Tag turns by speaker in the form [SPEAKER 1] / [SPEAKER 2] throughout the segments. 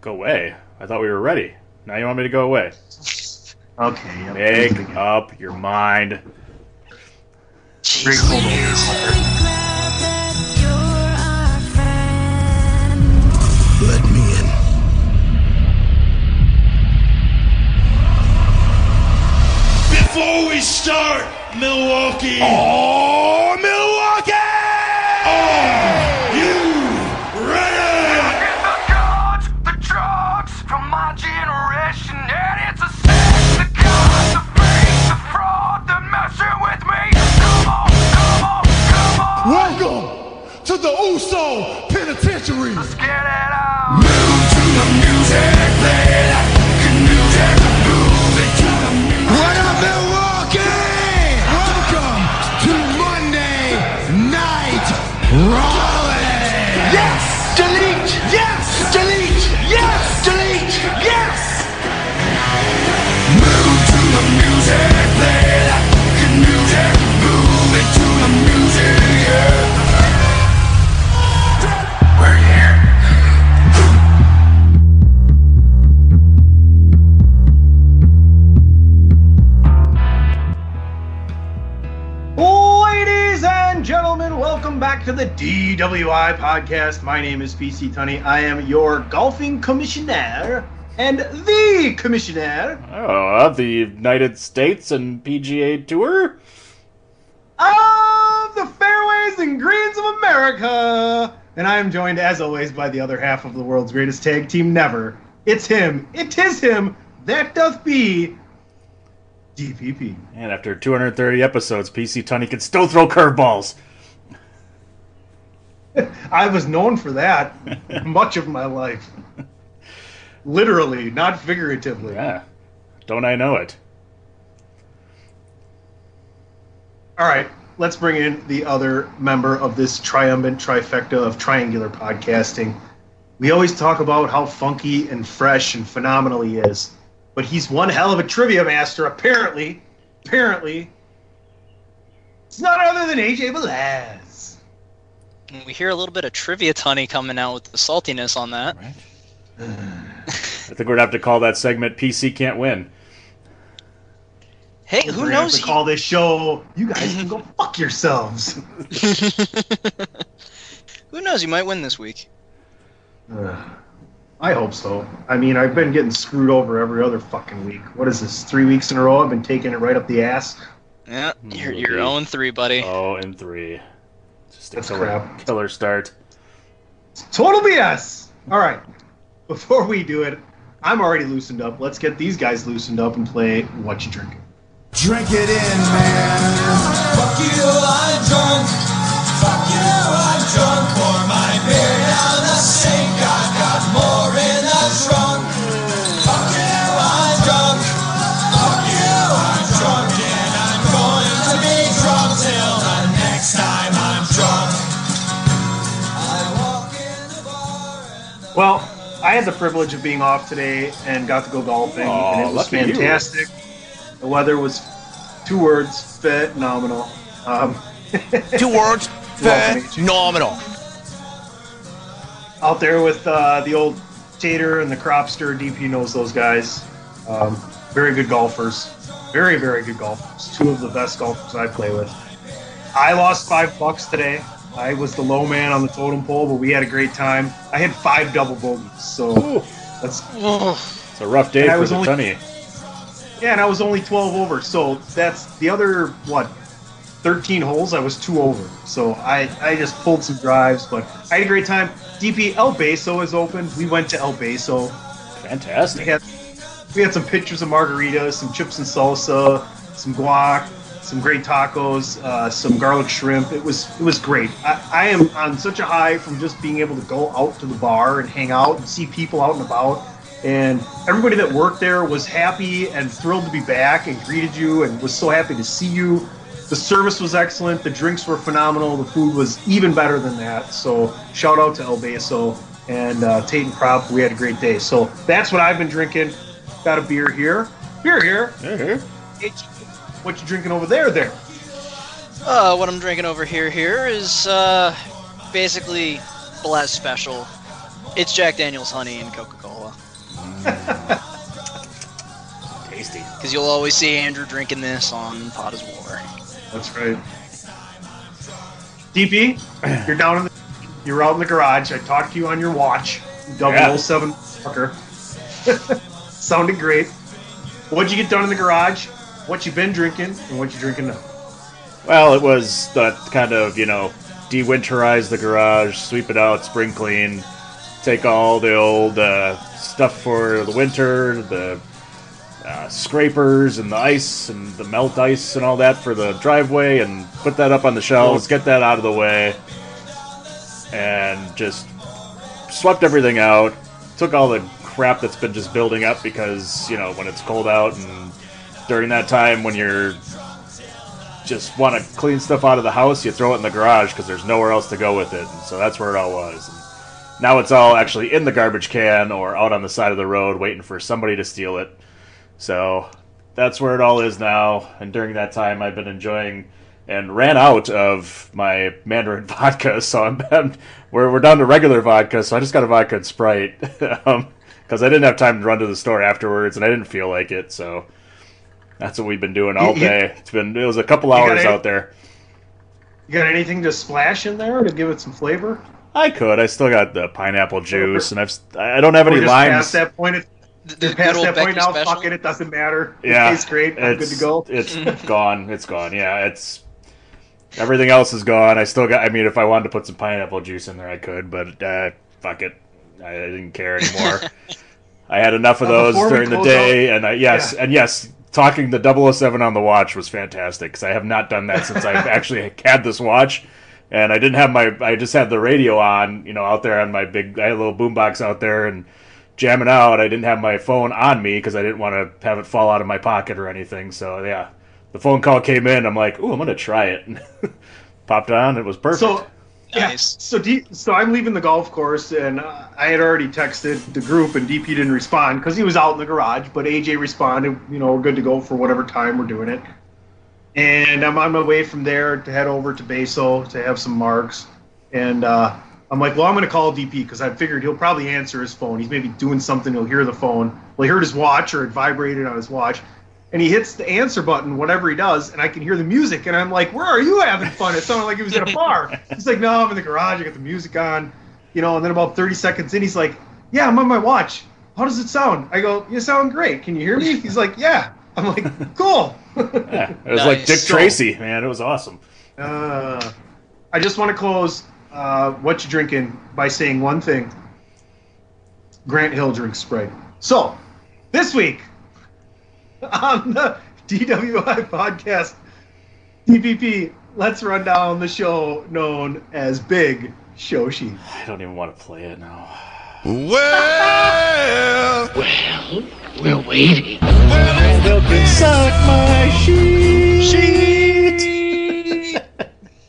[SPEAKER 1] Go away. I thought we were ready. Now you want me to go away.
[SPEAKER 2] Okay. yep.
[SPEAKER 1] Make up your mind.
[SPEAKER 2] Drink hold over.
[SPEAKER 3] Let me in.
[SPEAKER 4] Before we start, Milwaukee,
[SPEAKER 3] Oh,
[SPEAKER 2] DWI podcast. My name is PC Tunney. I am your golfing commissioner and the commissioner
[SPEAKER 1] Oh, uh, of the United States and PGA Tour?
[SPEAKER 2] of the fairways and greens of America. And I am joined, as always, by the other half of the world's greatest tag team never. It's him. It is him. That doth be DPP.
[SPEAKER 1] And after 230 episodes, PC Tunney can still throw curveballs.
[SPEAKER 2] I was known for that much of my life. Literally, not figuratively.
[SPEAKER 1] Yeah. Don't I know it?
[SPEAKER 2] All right, let's bring in the other member of this triumphant trifecta of triangular podcasting. We always talk about how funky and fresh and phenomenal he is, but he's one hell of a trivia master, apparently. Apparently. It's none other than AJ Velaz.
[SPEAKER 5] We hear a little bit of trivia Tunney coming out with the saltiness on that.
[SPEAKER 1] Right? I think we're gonna have to call that segment PC Can't Win.
[SPEAKER 5] Hey,
[SPEAKER 2] We're
[SPEAKER 5] who
[SPEAKER 2] have
[SPEAKER 5] knows?
[SPEAKER 2] to call this show, you guys can go fuck yourselves.
[SPEAKER 5] who knows? You might win this week.
[SPEAKER 2] I hope so. I mean, I've been getting screwed over every other fucking week. What is this? Three weeks in a row? I've been taking it right up the ass.
[SPEAKER 5] Yeah, you're you're
[SPEAKER 1] Okay.
[SPEAKER 5] 0 3, buddy.
[SPEAKER 1] Oh, and three. Just a
[SPEAKER 2] That's
[SPEAKER 1] killer,
[SPEAKER 2] crap.
[SPEAKER 1] killer start.
[SPEAKER 2] Total BS. All right. Before we do it, I'm already loosened up. Let's get these guys loosened up and play What You Drinking.
[SPEAKER 3] Drink it in, man.
[SPEAKER 6] Fuck you, I'm drunk.
[SPEAKER 2] Well, I had the privilege of being off today and got to go golfing,
[SPEAKER 1] Aw,
[SPEAKER 2] and it was
[SPEAKER 1] lucky you.
[SPEAKER 2] fantastic. The weather was two words phenomenal. Um,
[SPEAKER 7] Two words. Phenomenal.
[SPEAKER 2] out there with uh, the old Tater and the Cropster. DP knows those guys. Um, very good golfers. Very, very good golfers. Two of the best golfers I play with. I lost five bucks today. I was the low man on the totem pole, but we had a great time. I had five double bogeys, so
[SPEAKER 1] Ooh,
[SPEAKER 2] that's
[SPEAKER 1] it's a rough day
[SPEAKER 2] And I
[SPEAKER 1] for
[SPEAKER 2] was
[SPEAKER 1] the
[SPEAKER 2] only-
[SPEAKER 1] Tunney.
[SPEAKER 2] yeah. And I was only twelve over, so that's the other what 13 holes, I was two over. So I, I just pulled some drives, but I had a great time. DP El Beso is open. We went to El Beso. We
[SPEAKER 1] Fantastic.
[SPEAKER 2] had we had some pictures of margaritas, some chips and salsa, some guac, some great tacos, uh, some garlic shrimp. It was it was great. I, I am on such a high from just being able to go out to the bar and hang out and see people out and about. And everybody that worked there was happy and thrilled to be back and greeted you and was so happy to see you. The service was excellent. The drinks were phenomenal. The food was even better than that. So shout out to El Beso and uh, Tate and Prop. We had a great day. So that's what I've been drinking. Got a beer here. Beer here. H- What you drinking over there? There.
[SPEAKER 5] uh, what I'm drinking over here here is uh, basically Bless Special. It's Jack Daniel's honey and Coca-Cola.
[SPEAKER 1] Tasty.
[SPEAKER 5] Because you'll always see Andrew drinking this on Pot is War.
[SPEAKER 2] That's right. DP, you're down in the, you're out in the garage. I talked to you on your watch, 007 fucker. Sounded great. What'd you get done in the garage? What you been drinking and what you drinking now?
[SPEAKER 1] Well, it was that kind of, you know, de-winterize the garage, sweep it out, spring clean, take all the old uh, stuff for the winter, the uh, scrapers and the ice and the melt ice and all that for the driveway, and put that up on the shelves, get that out of the way, and just swept everything out. Took all the crap that's been just building up because, you know, when it's cold out and during that time when you're just want to clean stuff out of the house, you throw it in the garage because there's nowhere else to go with it. And so that's where it all was. And now it's all actually in the garbage can or out on the side of the road waiting for somebody to steal it. So that's where it all is now. And during that time, I've been enjoying and ran out of my Mandarin vodka. So I'm, I'm we're, we're down to regular vodka. So I just got a vodka and Sprite um, because I didn't have time to run to the store afterwards and I didn't feel like it. So that's what we've been doing all
[SPEAKER 2] You- you-
[SPEAKER 1] day. It's been it was a couple hours
[SPEAKER 2] any-
[SPEAKER 1] out there.
[SPEAKER 2] You got anything to splash in there to give it some flavor?
[SPEAKER 1] I could. I still got the pineapple juice, and I've I don't have
[SPEAKER 2] We're
[SPEAKER 1] any
[SPEAKER 2] just
[SPEAKER 1] limes.
[SPEAKER 2] past that point. It-
[SPEAKER 5] The, the
[SPEAKER 2] past
[SPEAKER 5] old
[SPEAKER 2] that point
[SPEAKER 5] Becky
[SPEAKER 2] now.
[SPEAKER 5] special.
[SPEAKER 2] Fuck it, it doesn't matter.
[SPEAKER 1] Yeah,
[SPEAKER 2] it tastes great. I'm good to go.
[SPEAKER 1] It's gone. It's gone. Yeah, it's everything else is gone. I still got. I mean, if I wanted to put some pineapple juice in there, I could, but uh, fuck it. I didn't care anymore. I had enough of
[SPEAKER 2] Uh,
[SPEAKER 1] those
[SPEAKER 2] before
[SPEAKER 1] during the
[SPEAKER 2] close
[SPEAKER 1] day, and I, yes,
[SPEAKER 2] Yeah.
[SPEAKER 1] and yes, talking the 007 on the watch was fantastic because I have not done that since I've actually had this watch. And I didn't have my, I just had the radio on, you know, out there on my big, I had a little boombox out there and jamming out. I didn't have my phone on me because I didn't want to have it fall out of my pocket or anything. So yeah, the phone call came in. I'm like, ooh, I'm gonna try it. Popped on. It was perfect.
[SPEAKER 2] So, yeah. So, D, so I'm leaving the golf course, and uh, I had already texted the group, and DP didn't respond because he was out in the garage. But AJ responded. You know, we're good to go for whatever time we're doing it. And I'm on my way from there to head over to Beso to have some marks. And uh, I'm like, well, I'm going to call DP because I figured he'll probably answer his phone. He's maybe doing something. He'll hear the phone. Well, he heard his watch or it vibrated on his watch. And he hits the answer button, whatever he does, and I can hear the music. And I'm like, where are you having fun? It sounded like he was at a bar. He's like, no, I'm in the garage. I got the music on. You know, and then about 30 seconds in, he's like, yeah, I'm on my watch. How does it sound? I go, you sound great. Can you hear me? He's like, yeah. I'm like, cool.
[SPEAKER 1] yeah, it was like Dick Tracy, man. It was awesome.
[SPEAKER 2] Uh, I just want to close uh, what you drinking by saying one thing. Grant Hill drinks Sprite. So, this week on the DWI podcast, DPP, let's run down the show known as Big Show Sheet.
[SPEAKER 1] I don't even want to play it now.
[SPEAKER 4] Well, well,
[SPEAKER 8] We're waiting.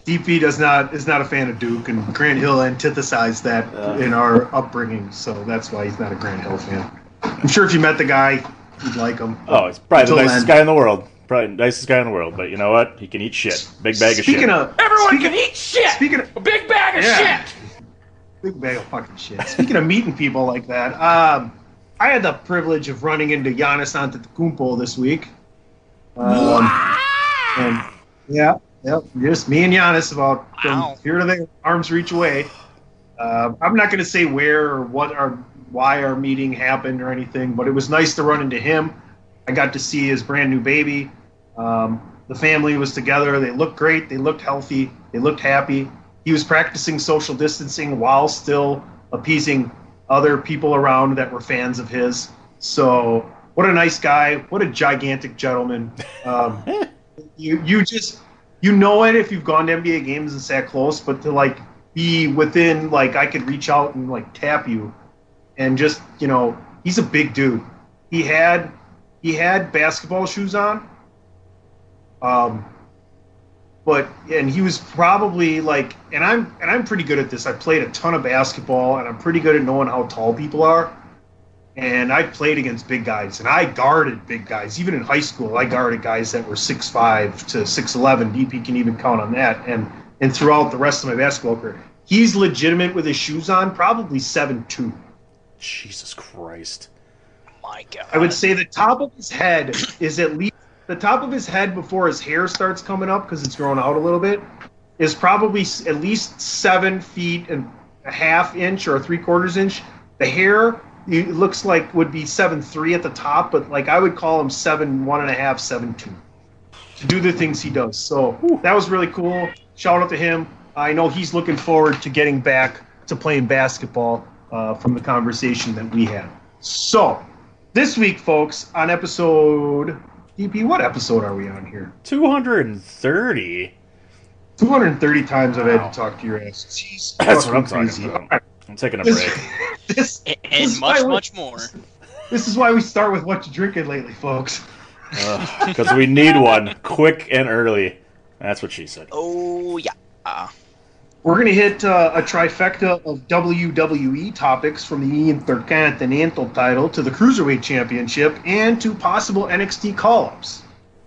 [SPEAKER 2] DP does not is not a fan of Duke, and Grant Hill antithesized that uh. in our upbringing, so that's why he's not a Grant Hill fan. I'm sure if you met the guy, you'd like him.
[SPEAKER 1] Oh, he's probably the nicest
[SPEAKER 2] then.
[SPEAKER 1] guy in the world. Probably the nicest guy in the world. But you know what? He can eat shit. Big bag of
[SPEAKER 2] Speaking
[SPEAKER 1] shit.
[SPEAKER 2] of
[SPEAKER 8] Everyone
[SPEAKER 2] speaking,
[SPEAKER 8] can eat shit.
[SPEAKER 2] Speaking of,
[SPEAKER 8] A big bag of
[SPEAKER 2] Yeah.
[SPEAKER 8] shit.
[SPEAKER 2] big bag of fucking shit. Speaking of meeting people like that, um, I had the privilege of running into Giannis Antetokounmpo this week. Um, and yeah, yep, just me and Giannis about
[SPEAKER 5] Wow.
[SPEAKER 2] from here to there, arms reach away. Uh, I'm not going to say where or what our why our meeting happened or anything, but it was nice to run into him. I got to see his brand new baby. Um, the family was together. They looked great. They looked healthy. They looked happy. He was practicing social distancing while still appeasing other people around that were fans of his. So, what a nice guy. What a gigantic gentleman. Um, you you just you know it if you've gone to NBA games and sat close, but to like be within like I could reach out and like tap you, and just you know he's a big dude. He had he had basketball shoes on, um, but and he was probably like and I'm and I'm pretty good at this. I played a ton of basketball and I'm pretty good at knowing how tall people are. And I played against big guys, and I guarded big guys. Even in high school, I guarded guys that were six five to six eleven. DP can even count on that. And and throughout the rest of my basketball career, he's legitimate with his shoes on, probably seven two.
[SPEAKER 1] Jesus Christ.
[SPEAKER 5] my god.
[SPEAKER 2] I would say the top of his head is at least the top of his head before his hair starts coming up because it's grown out a little bit is probably at least seven feet and a half inch or three quarters inch. The hair it looks like would be seven three at the top, but like I would call him seven one and a half, seven two to do the things he does. So that was really cool. Shout out to him. I know he's looking forward to getting back to playing basketball uh, from the conversation that we had. So this week, folks, on episode DP, what episode are we on here?
[SPEAKER 1] 230.
[SPEAKER 2] 230 times I've had to talk to your ass. Jeez,
[SPEAKER 1] That's what I'm
[SPEAKER 2] fucking
[SPEAKER 1] talking about.
[SPEAKER 2] All right.
[SPEAKER 1] I'm taking a
[SPEAKER 2] This,
[SPEAKER 1] break.
[SPEAKER 2] this,
[SPEAKER 5] A-
[SPEAKER 2] this
[SPEAKER 5] and
[SPEAKER 2] is
[SPEAKER 5] much,
[SPEAKER 2] why we-
[SPEAKER 5] much more.
[SPEAKER 2] This is why we start with what you're drinking lately, folks.
[SPEAKER 1] Because we need one quick and early. That's what she said.
[SPEAKER 5] Oh yeah. Uh,
[SPEAKER 2] We're going to hit uh, a trifecta of WWE topics from the Intercontinental title to the Cruiserweight Championship and to possible NXT call ups.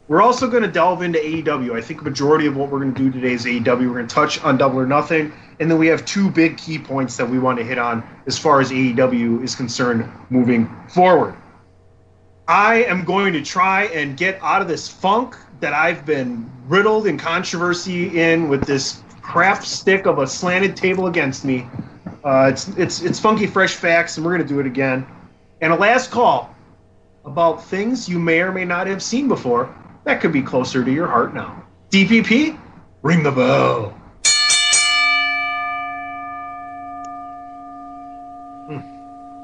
[SPEAKER 2] We're also going to delve into AEW. I think majority of what we're going to do today is AEW. We're going to touch on Double or Nothing, and then we have two big key points that we want to hit on as far as AEW is concerned moving forward. I am going to try and get out of this funk that I've been riddled in controversy in with this crap stick of a slanted table against me. Uh, it's it's it's funky fresh facts, and we're gonna do it again. And a last call about things you may or may not have seen before that could be closer to your heart now. DPP, ring the bell.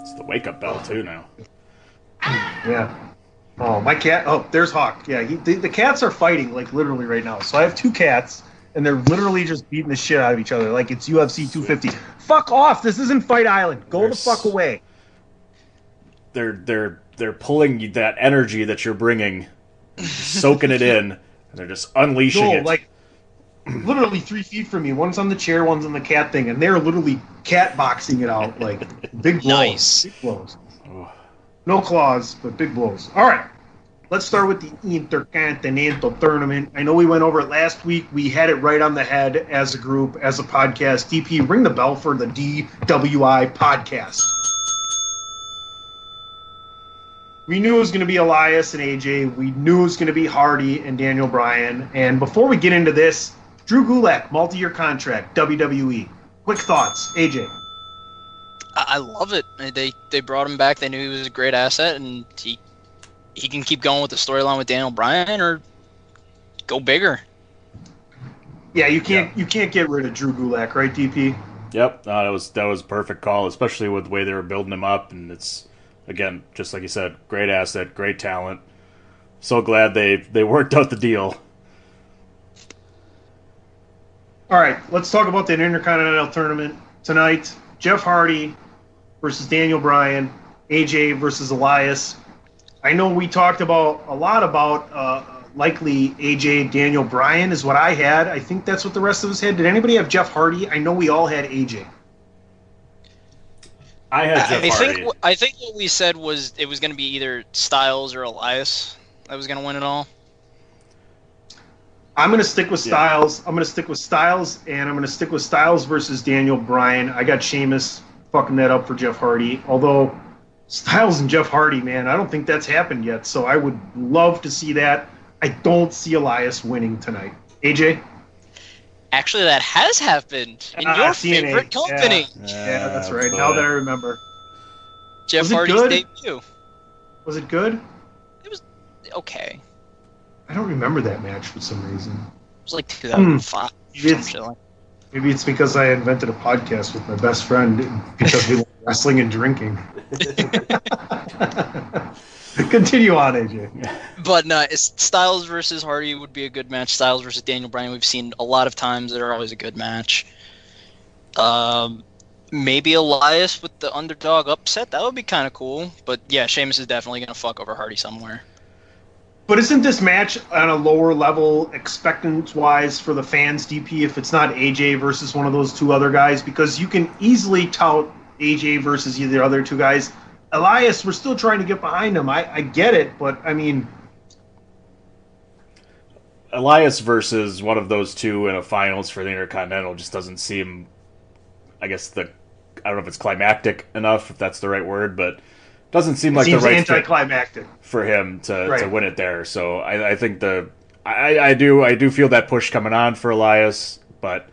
[SPEAKER 1] It's the wake up bell, too, now.
[SPEAKER 2] Yeah. Oh, my cat. Oh, there's Hawk. Yeah, he, the, the cats are fighting like literally right now. So I have two cats, and they're literally just beating the shit out of each other like it's UFC 250. Fuck off! This isn't Fight Island. Go the fuck away.
[SPEAKER 1] They're they're they're pulling that energy that you're bringing, soaking it in, and they're just unleashing
[SPEAKER 2] No,
[SPEAKER 1] it.
[SPEAKER 2] like literally three feet from me. One's on the chair, one's on the cat thing, and they're literally cat boxing it out like big blows.
[SPEAKER 5] Nice.
[SPEAKER 2] Big blows. No claws, but big blows. All right. Let's start with the Intercontinental Tournament. I know we went over it last week. We had it right on the head as a group, as a podcast. DP, ring the bell for the DWI podcast. We knew it was going to be Elias and AJ. We knew it was going to be Hardy and Daniel Bryan. And before we get into this, Drew Gulak, multi-year contract, WWE. Quick thoughts, AJ.
[SPEAKER 5] I, I love it. They they brought him back. They knew he was a great asset, and he he can keep going with the storyline with Daniel Bryan or go bigger.
[SPEAKER 2] Yeah, you can't you can't get rid of Drew Gulak, right, DP?
[SPEAKER 1] Yep, no, that was that was a perfect call, especially with the way they were building him up, and it's again just like you said, great asset, great talent. So glad they they worked out the deal.
[SPEAKER 2] All right, let's talk about that Intercontinental Tournament tonight. Jeff Hardy versus Daniel Bryan, AJ versus Elias. I know we talked about a lot about uh, likely AJ Daniel Bryan is what I had. I think that's what the rest of us had. Did anybody have Jeff Hardy? I know we all had AJ.
[SPEAKER 1] I had Jeff
[SPEAKER 5] I
[SPEAKER 1] Hardy.
[SPEAKER 5] think I think what we said was it was going to be either Styles or Elias that was going to win it all.
[SPEAKER 2] I'm going to stick with
[SPEAKER 1] Yeah.
[SPEAKER 2] Styles. I'm going to stick with Styles, and I'm going to stick with Styles versus Daniel Bryan. I got Sheamus fucking that up for Jeff Hardy. Although Styles and Jeff Hardy, man, I don't think that's happened yet. So I would love to see that. I don't see Elias winning tonight. AJ?
[SPEAKER 5] Actually, that has happened in
[SPEAKER 2] Ah,
[SPEAKER 5] your
[SPEAKER 2] TNA.
[SPEAKER 5] favorite company,
[SPEAKER 2] Yeah, that's
[SPEAKER 1] Ah,
[SPEAKER 2] right.
[SPEAKER 1] boy.
[SPEAKER 2] Now that I remember.
[SPEAKER 5] Jeff
[SPEAKER 2] Was it
[SPEAKER 5] Hardy's
[SPEAKER 2] good?
[SPEAKER 5] debut.
[SPEAKER 2] Was it good?
[SPEAKER 5] It was okay,
[SPEAKER 2] I don't remember that match for some reason.
[SPEAKER 5] it was like 2005.
[SPEAKER 2] Maybe it's,
[SPEAKER 5] some shit like-
[SPEAKER 2] maybe it's because I invented a podcast with my best friend because we like wrestling and drinking. Continue on, AJ.
[SPEAKER 5] But no, it's Styles versus Hardy would be a good match. Styles versus Daniel Bryan we've seen a lot of times. They're always a good match. Um, maybe Elias with the underdog upset. That would be kind of cool. But yeah, Sheamus is definitely gonna fuck over Hardy somewhere.
[SPEAKER 2] But isn't this match on a lower level expectance wise for the fans, DP, if it's not AJ versus one of those two other guys? Because you can easily tout AJ versus either other two guys. Elias, we're still trying to get behind him. I, I get it, but I mean,
[SPEAKER 1] Elias versus one of those two in a finals for the Intercontinental just doesn't seem, I guess the, I don't know if it's climactic enough, if that's the right word, but doesn't seem
[SPEAKER 2] It
[SPEAKER 1] like the right
[SPEAKER 2] anticlimactic.
[SPEAKER 1] for him to, to win it there. So I, I think the I, I do I do feel that push coming on for Elias, but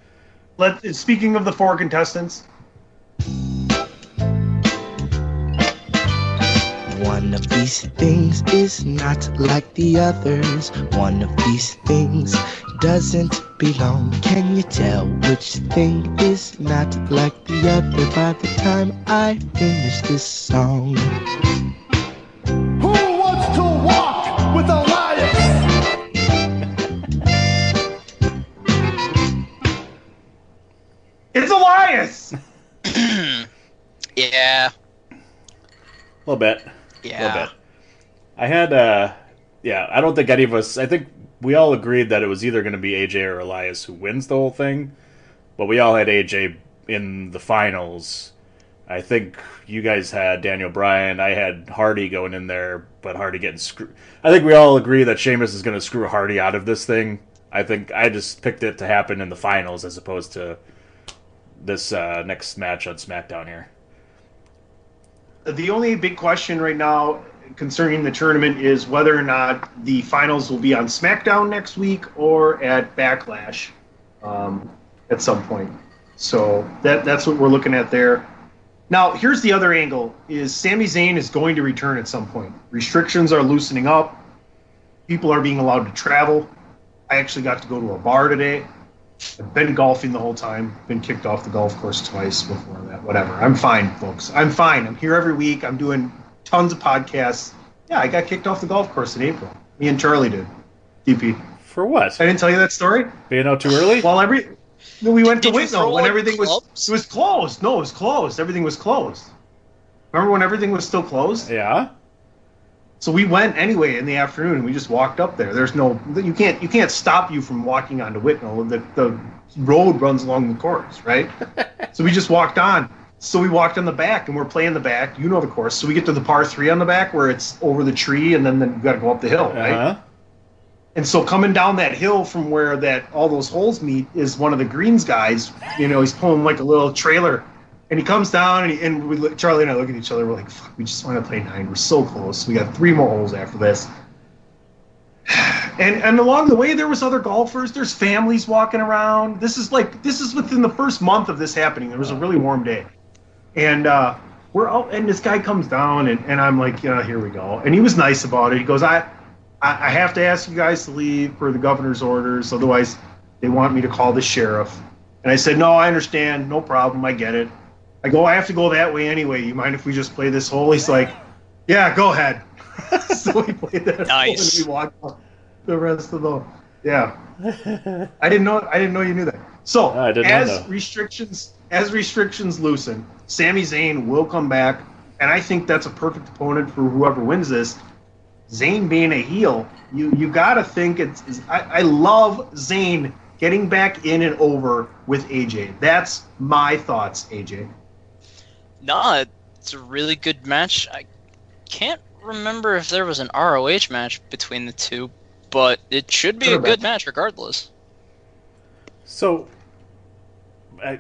[SPEAKER 2] Let speaking of the four contestants,
[SPEAKER 7] One of these things is not like the others. One of these things doesn't belong. Can you tell which thing is not like the other by the time I finish this song?
[SPEAKER 3] Who wants to walk with Elias?
[SPEAKER 2] it's Elias.
[SPEAKER 5] Yeah,
[SPEAKER 1] a little bit.
[SPEAKER 5] Yeah.
[SPEAKER 1] I had uh yeah, I don't think any of us I think we all agreed that it was either gonna be AJ or Elias who wins the whole thing. But we all had AJ in the finals. I think you guys had Daniel Bryan. I had Hardy going in there, but Hardy getting screwed. I think we all agree that Sheamus is going to screw Hardy out of this thing. I think I just picked it to happen in the finals as opposed to this uh, next match on SmackDown here.
[SPEAKER 2] The only big question right now concerning the tournament is whether or not the finals will be on SmackDown next week or at Backlash um, at some point. So that that's what we're looking at there. Now, here's the other angle: is Sami Zayn is going to return at some point. Restrictions are loosening up. People are being allowed to travel. I actually got to go to a bar today. I've been golfing the whole time. Been kicked off the golf course twice before that. Whatever. I'm fine, folks. I'm fine. I'm here every week. I'm doing tons of podcasts. Yeah, I got kicked off the golf course in April. Me and Charlie did. DP.
[SPEAKER 1] For what?
[SPEAKER 2] I didn't tell you that story.
[SPEAKER 1] Being out too early?
[SPEAKER 2] Well, every no, we went
[SPEAKER 5] Did
[SPEAKER 2] to
[SPEAKER 5] you
[SPEAKER 2] Whitnall when
[SPEAKER 5] out
[SPEAKER 2] everything was it was closed. No, it was closed. Everything was closed. Remember when everything was still closed?
[SPEAKER 1] yeah.
[SPEAKER 2] So we went anyway in the afternoon. And we just walked up there. There's no you can't you can't stop you from walking onto Whitnall. The the road runs along the course, right? so we just walked on. So we walked on the back and we're playing the back. You know the course. So we get to the par three on the back where it's over the tree and then, then you got to go up the hill, right?
[SPEAKER 1] Uh-huh.
[SPEAKER 2] And so coming down that hill from where that all those holes meet is one of the greens guys. You know, he's pulling like a little trailer, and he comes down and, he, and we Charlie and I look at each other. We're like, "Fuck, we just want to play nine. We're so close. We got three more holes after this." And and along the way there was other golfers. There's families walking around. This is like this is within the first month of this happening. It was a really warm day, and uh, we're out. And this guy comes down, and, and I'm like, yeah, here we go. And he was nice about it. He goes, I I have to ask you guys to leave for the governor's orders, otherwise they want me to call the sheriff. And I said, no, I understand, no problem, I get it. I go, I have to go that way anyway. You mind if we just play this hole? He's like, yeah, go ahead. so we played that
[SPEAKER 5] Nice.
[SPEAKER 2] hole and we walked on the rest of the yeah. I didn't know. I didn't know you knew that. So
[SPEAKER 1] I didn't know
[SPEAKER 2] as restrictions as restrictions loosen, Sami Zayn will come back, and I think that's a perfect opponent for whoever wins this. Zayn being a heel, you you got to think it's. it's- I, I love Zayn getting back in and over with AJ. That's my thoughts, AJ.
[SPEAKER 5] Nah, it's a really good match. I can't remember if there was an ROH match between the two, but it should be a good match regardless.
[SPEAKER 1] So, I,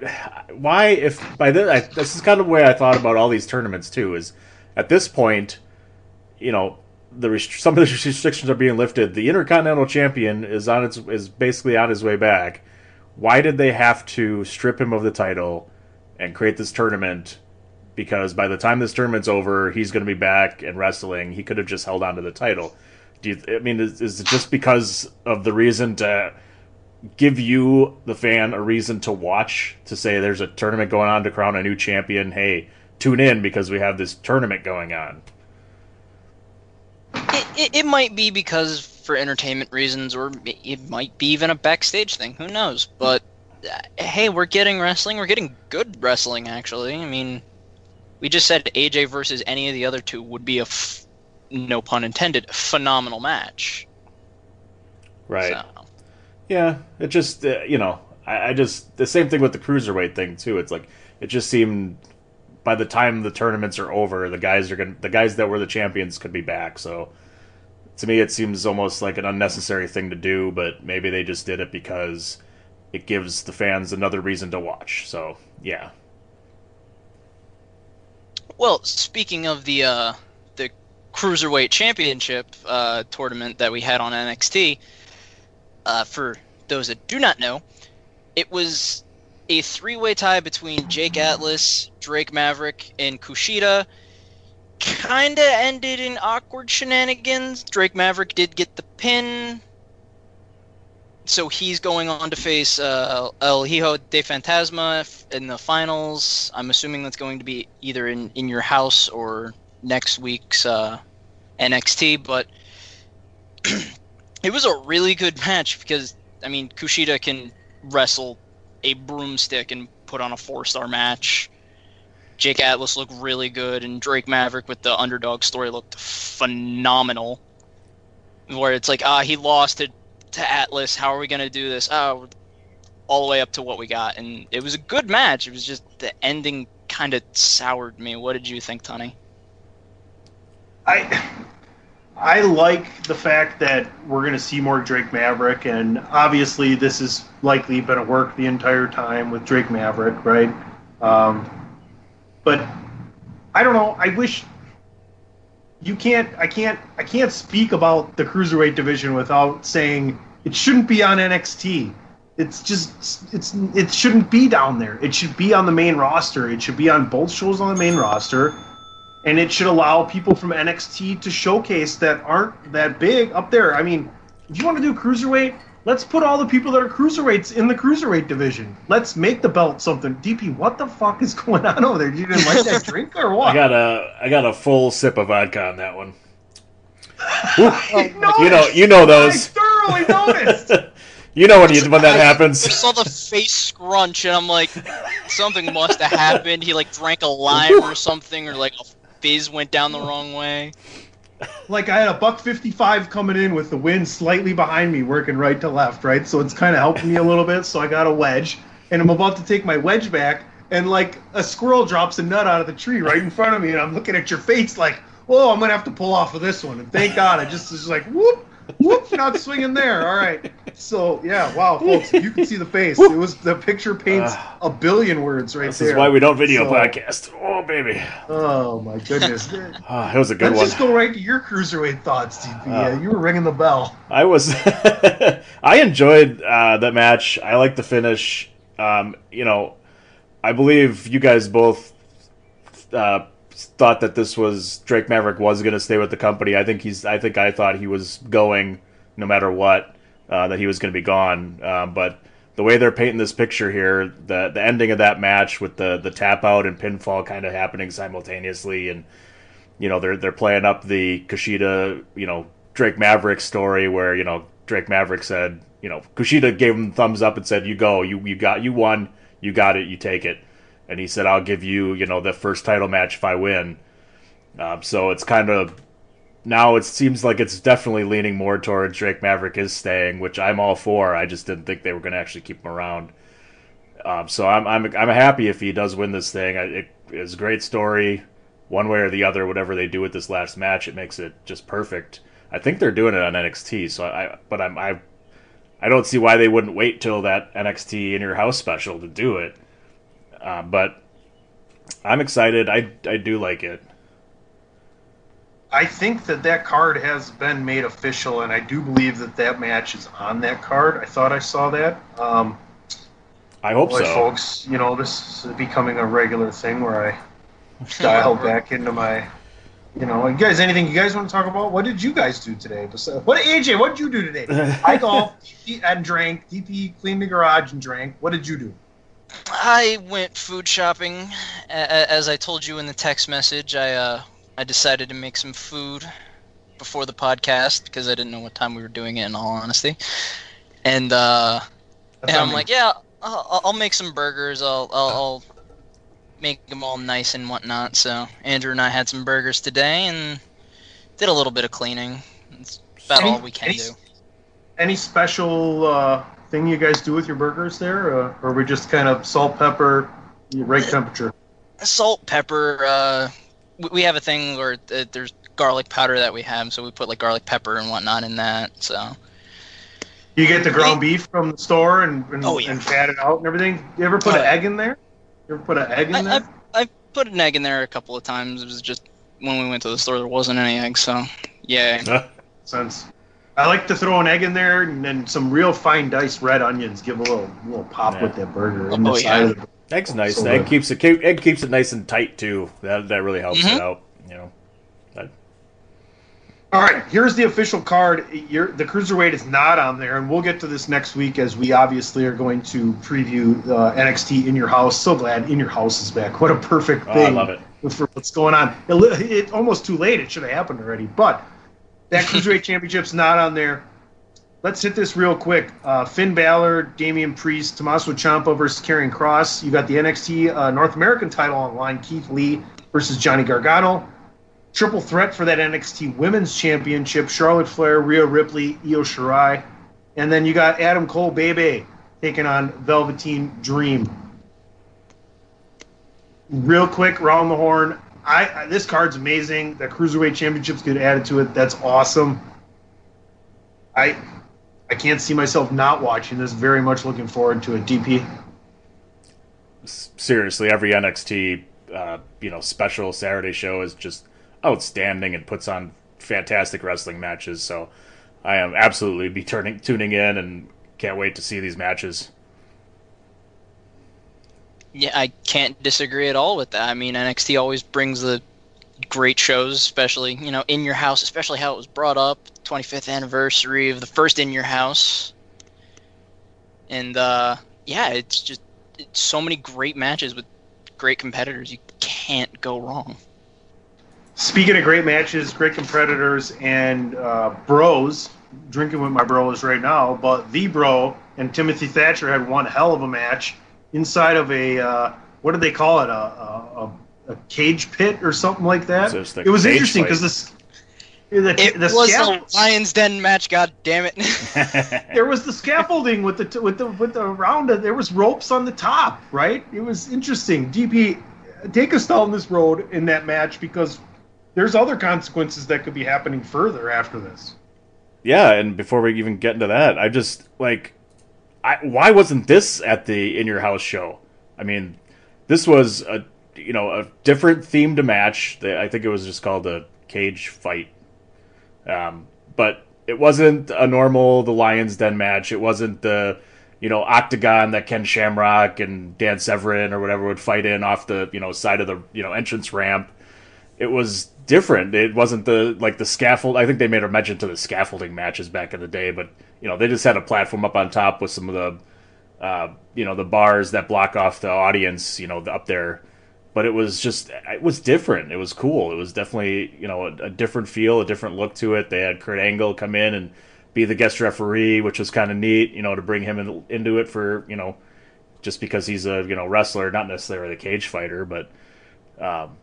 [SPEAKER 1] why, if by this, I, this is kind of the way I thought about all these tournaments too. Is at this point, you know, the rest- some of the restrictions are being lifted. The Intercontinental Champion is on its is basically on his way back. Why did they have to strip him of the title and create this tournament? Because by the time this tournament's over, he's going to be back and wrestling. He could have just held on to the title. Do you? I mean, is, is it just because of the reason to? give you the fan a reason to watch to say there's a tournament going on to crown a new champion hey tune in because we have this tournament going on
[SPEAKER 5] It, it, it might be because for entertainment reasons, or it- might be even a backstage thing. Who knows? But uh, hey, we're getting wrestling. We're getting good wrestling, actually. I mean, we just said AJ versus any of the other two would be a, f- no pun intended, phenomenal match.
[SPEAKER 1] right.
[SPEAKER 5] So,
[SPEAKER 1] yeah it just uh, you know I, I just the same thing with the cruiserweight thing too. It's like it just seemed by the time the tournaments are over the guys are gonna the guys that were the champions could be back. So to me it seems almost like an unnecessary thing to do but maybe they just did it because it gives the fans another reason to watch. So yeah
[SPEAKER 5] well, speaking of the uh, the cruiserweight championship uh, tournament that we had on NXT. Uh, for those that do not know, it was a three-way tie between Jake Atlas, Drake Maverick, and Kushida. Kinda ended in awkward shenanigans. Drake Maverick did get the pin, so he's going on to face uh, El Hijo de Fantasma in the finals. I'm assuming that's going to be either in, in your house or next week's uh, NXT. But it was a really good match because I mean Kushida can wrestle a broomstick and put on a four star match. Jake Atlas looked really good, and Drake Maverick with the underdog story looked phenomenal. Where it's like, ah, he lost to to Atlas. How are we gonna do this? Oh, all the way up to what we got, and it was a good match. It was just the ending kind of soured me. What did you think, Tunney?
[SPEAKER 2] I I like the fact that we're going to see more Drake Maverick, and obviously this is likely been a work the entire time with Drake Maverick, right? Um, but I don't know. I wish you can't. I can't. I can't speak about the cruiserweight division without saying it shouldn't be on NXT. It's just it's it shouldn't be down there. It should be on the main roster. It should be on both shows on the main roster and it should allow people from NXT to showcase that aren't that big up there. I mean, if you want to do cruiserweight, let's put all the people that are cruiserweights in the cruiserweight division. Let's make the belt something. DP, what the fuck is going on over there? You didn't like that drink or what?
[SPEAKER 1] I got a I got a full sip of vodka on that one.
[SPEAKER 2] I
[SPEAKER 1] You know, you know
[SPEAKER 2] I
[SPEAKER 1] those.
[SPEAKER 2] thoroughly noticed.
[SPEAKER 1] You know when you when that
[SPEAKER 5] I
[SPEAKER 1] happens.
[SPEAKER 5] I saw the face scrunch, and I'm like, something must have happened. He like drank a lime or something, or like a fizz went down the wrong way.
[SPEAKER 2] Like I had a buck fifty-five coming in with the wind slightly behind me, working right to left, right. So it's kind of helping me a little bit. So I got a wedge, and I'm about to take my wedge back, and like a squirrel drops a nut out of the tree right in front of me, and I'm looking at your face like, "Oh, I'm gonna have to pull off of this one." And thank God, I just was like, "Whoop." Whoop! Not swinging there. All right. So yeah, wow, folks, you can see the face. It was the picture paints a billion words right there.
[SPEAKER 1] This is why we don't video
[SPEAKER 2] So-
[SPEAKER 1] podcast. Oh baby,
[SPEAKER 2] Oh my goodness.
[SPEAKER 1] Ah, it was a good
[SPEAKER 2] Let's
[SPEAKER 1] one.
[SPEAKER 2] just go right to your cruiserweight thoughts, DP.
[SPEAKER 1] Uh,
[SPEAKER 2] yeah, you were ringing the bell.
[SPEAKER 1] I was I enjoyed uh, that match. I like the finish. Um, you know, I believe you guys both uh, thought that this was Drake Maverick was going to stay with the company. I think he's. I think I thought he was going no matter what. Uh, that he was going to be gone. Um, but the way they're painting this picture here, the the ending of that match with the the tap out and pinfall kind of happening simultaneously, and you know they're they're playing up the Kushida, you know Drake Maverick story where you know Drake Maverick said, you know Kushida gave him thumbs up and said, "You go, you you got you won, you got it, you take it," and he said, "I'll give you you know the first title match if I win." Um, so it's kind of now it seems like it's definitely leaning more towards Drake Maverick is staying, which I'm all for. I just didn't think they were going to actually keep him around. Um, so I'm I'm I'm happy if he does win this thing. It is a great story, one way or the other. Whatever they do with this last match, it makes it just perfect. I think they're doing it on NXT. So I but I'm I I don't see why they wouldn't wait till that NXT in your house special to do it. Uh, but I'm excited. I I do like it.
[SPEAKER 2] I think that that card has been made official, and I do believe that that match is on that card. I thought I saw that. Um,
[SPEAKER 1] I hope
[SPEAKER 2] boy,
[SPEAKER 1] so.
[SPEAKER 2] folks, you know this is becoming a regular thing where I dial back into my, you know, you guys. Anything you guys want to talk about? What did you guys do today? Besides, what AJ? What did you do today? I golfed DP, and drank. DP cleaned the garage and drank. What did you do?
[SPEAKER 5] I went food shopping, A- a- as I told you in the text message. I uh, I decided to make some food before the podcast because I didn't know what time we were doing it. In all honesty, and uh, and I'm
[SPEAKER 2] me.
[SPEAKER 5] like, yeah, I'll, I'll make some burgers. I'll, I'll I'll make them all nice and whatnot. So Andrew and I had some burgers today and did a little bit of cleaning. It's about
[SPEAKER 2] Any-
[SPEAKER 5] all we can
[SPEAKER 2] any-
[SPEAKER 5] do.
[SPEAKER 2] Any special uh, thing you guys do with your burgers there, uh, or we just kind of salt, pepper, right temperature?
[SPEAKER 5] salt, pepper. Uh, we- we have a thing where uh, there's garlic powder that we have, so we put like garlic pepper and whatnot in that. So
[SPEAKER 2] You get the ground beef from the store and and,
[SPEAKER 5] Oh, yeah.
[SPEAKER 2] and pat it out and everything. You ever put
[SPEAKER 5] Oh,
[SPEAKER 2] an egg in there? You ever put an egg in
[SPEAKER 5] I,
[SPEAKER 2] there?
[SPEAKER 5] I I put an egg in there a couple of times. It was just when we went to the store, there wasn't any eggs, so yeah.
[SPEAKER 2] Sense. I like to throw an egg in there and then some real fine diced red onions. Give a little little pop
[SPEAKER 1] Yeah.
[SPEAKER 2] with that burger. in the
[SPEAKER 5] Oh,
[SPEAKER 2] side
[SPEAKER 5] yeah.
[SPEAKER 2] Of the-
[SPEAKER 1] Egg's nice.
[SPEAKER 2] So
[SPEAKER 1] egg
[SPEAKER 2] good.
[SPEAKER 1] keeps it keep- egg keeps it nice and tight too. That that really helps
[SPEAKER 5] Mhm.
[SPEAKER 1] it out. You know. That-
[SPEAKER 2] All right, here's the official card. You're, the cruiserweight is not on there, and we'll get to this next week as we obviously are going to preview uh, NXT in your house. So glad in your house is back. What a perfect
[SPEAKER 1] Oh,
[SPEAKER 2] thing
[SPEAKER 1] I love it.
[SPEAKER 2] for what's going on. It, it almost too late. It should have happened already, but that cruiserweight championship's not on there. Let's hit this real quick. Uh, Finn Balor, Damian Priest, Tommaso Ciampa versus Karrion Kross. You got the NXT uh, North American title on the line. Keith Lee versus Johnny Gargano. Triple threat for that NXT Women's Championship: Charlotte Flair, Rhea Ripley, Io Shirai, and then you got Adam Cole, Bebe, taking on Velveteen Dream. Real quick, round the horn. I, I this card's amazing. The cruiserweight championship's get added to it. That's awesome. I I can't see myself not watching this. Very much looking forward to it. DP.
[SPEAKER 1] seriously, every NXT uh, you know special Saturday show is just outstanding and puts on fantastic wrestling matches. So I am absolutely be turning tuning in and can't wait to see these matches.
[SPEAKER 5] Yeah, I can't disagree at all with that. I mean, NXT always brings the great shows, especially you know in your house, especially how it was brought up, 25th anniversary of the first In Your House, and uh, yeah, it's just it's so many great matches with great competitors. You can't go wrong.
[SPEAKER 2] Speaking of great matches, great competitors, and uh, bros, drinking with my bros right now, but the bro and Timothy Thatcher had one hell of a match inside of a, uh, what did they call it, a, a, a, a cage pit or something like that?
[SPEAKER 1] So
[SPEAKER 2] it was interesting because this. The,
[SPEAKER 5] It
[SPEAKER 2] the
[SPEAKER 5] was
[SPEAKER 2] scaf-
[SPEAKER 5] a Lions Den match. God damn it!
[SPEAKER 2] there was the scaffolding with the t- with the with the round. There was ropes on the top, right? It was interesting. DP, take us down this road in that match because there's other consequences that could be happening further after this.
[SPEAKER 1] Yeah, and before we even get into that, I just like, I why wasn't this at the in your house show? I mean, this was a you know a different themed match. I think it was just called a cage fight, um, but it wasn't a normal the Lions Den match. It wasn't the you know octagon that Ken Shamrock and Dan Severn or whatever would fight in off the you know side of the you know entrance ramp it was different. It wasn't the like the scaffold. I think they made a mention to the scaffolding matches back in the day, but you know they just had a platform up on top with some of the uh, you know the bars that block off the audience. You know up there, but it was just it was different. It was cool. It was definitely you know a, a different feel, a different look to it. They had Kurt Angle come in and be the guest referee, which was kind of neat. You know to bring him in, into it for you know just because he's a you know wrestler, not necessarily a cage fighter, but. Um,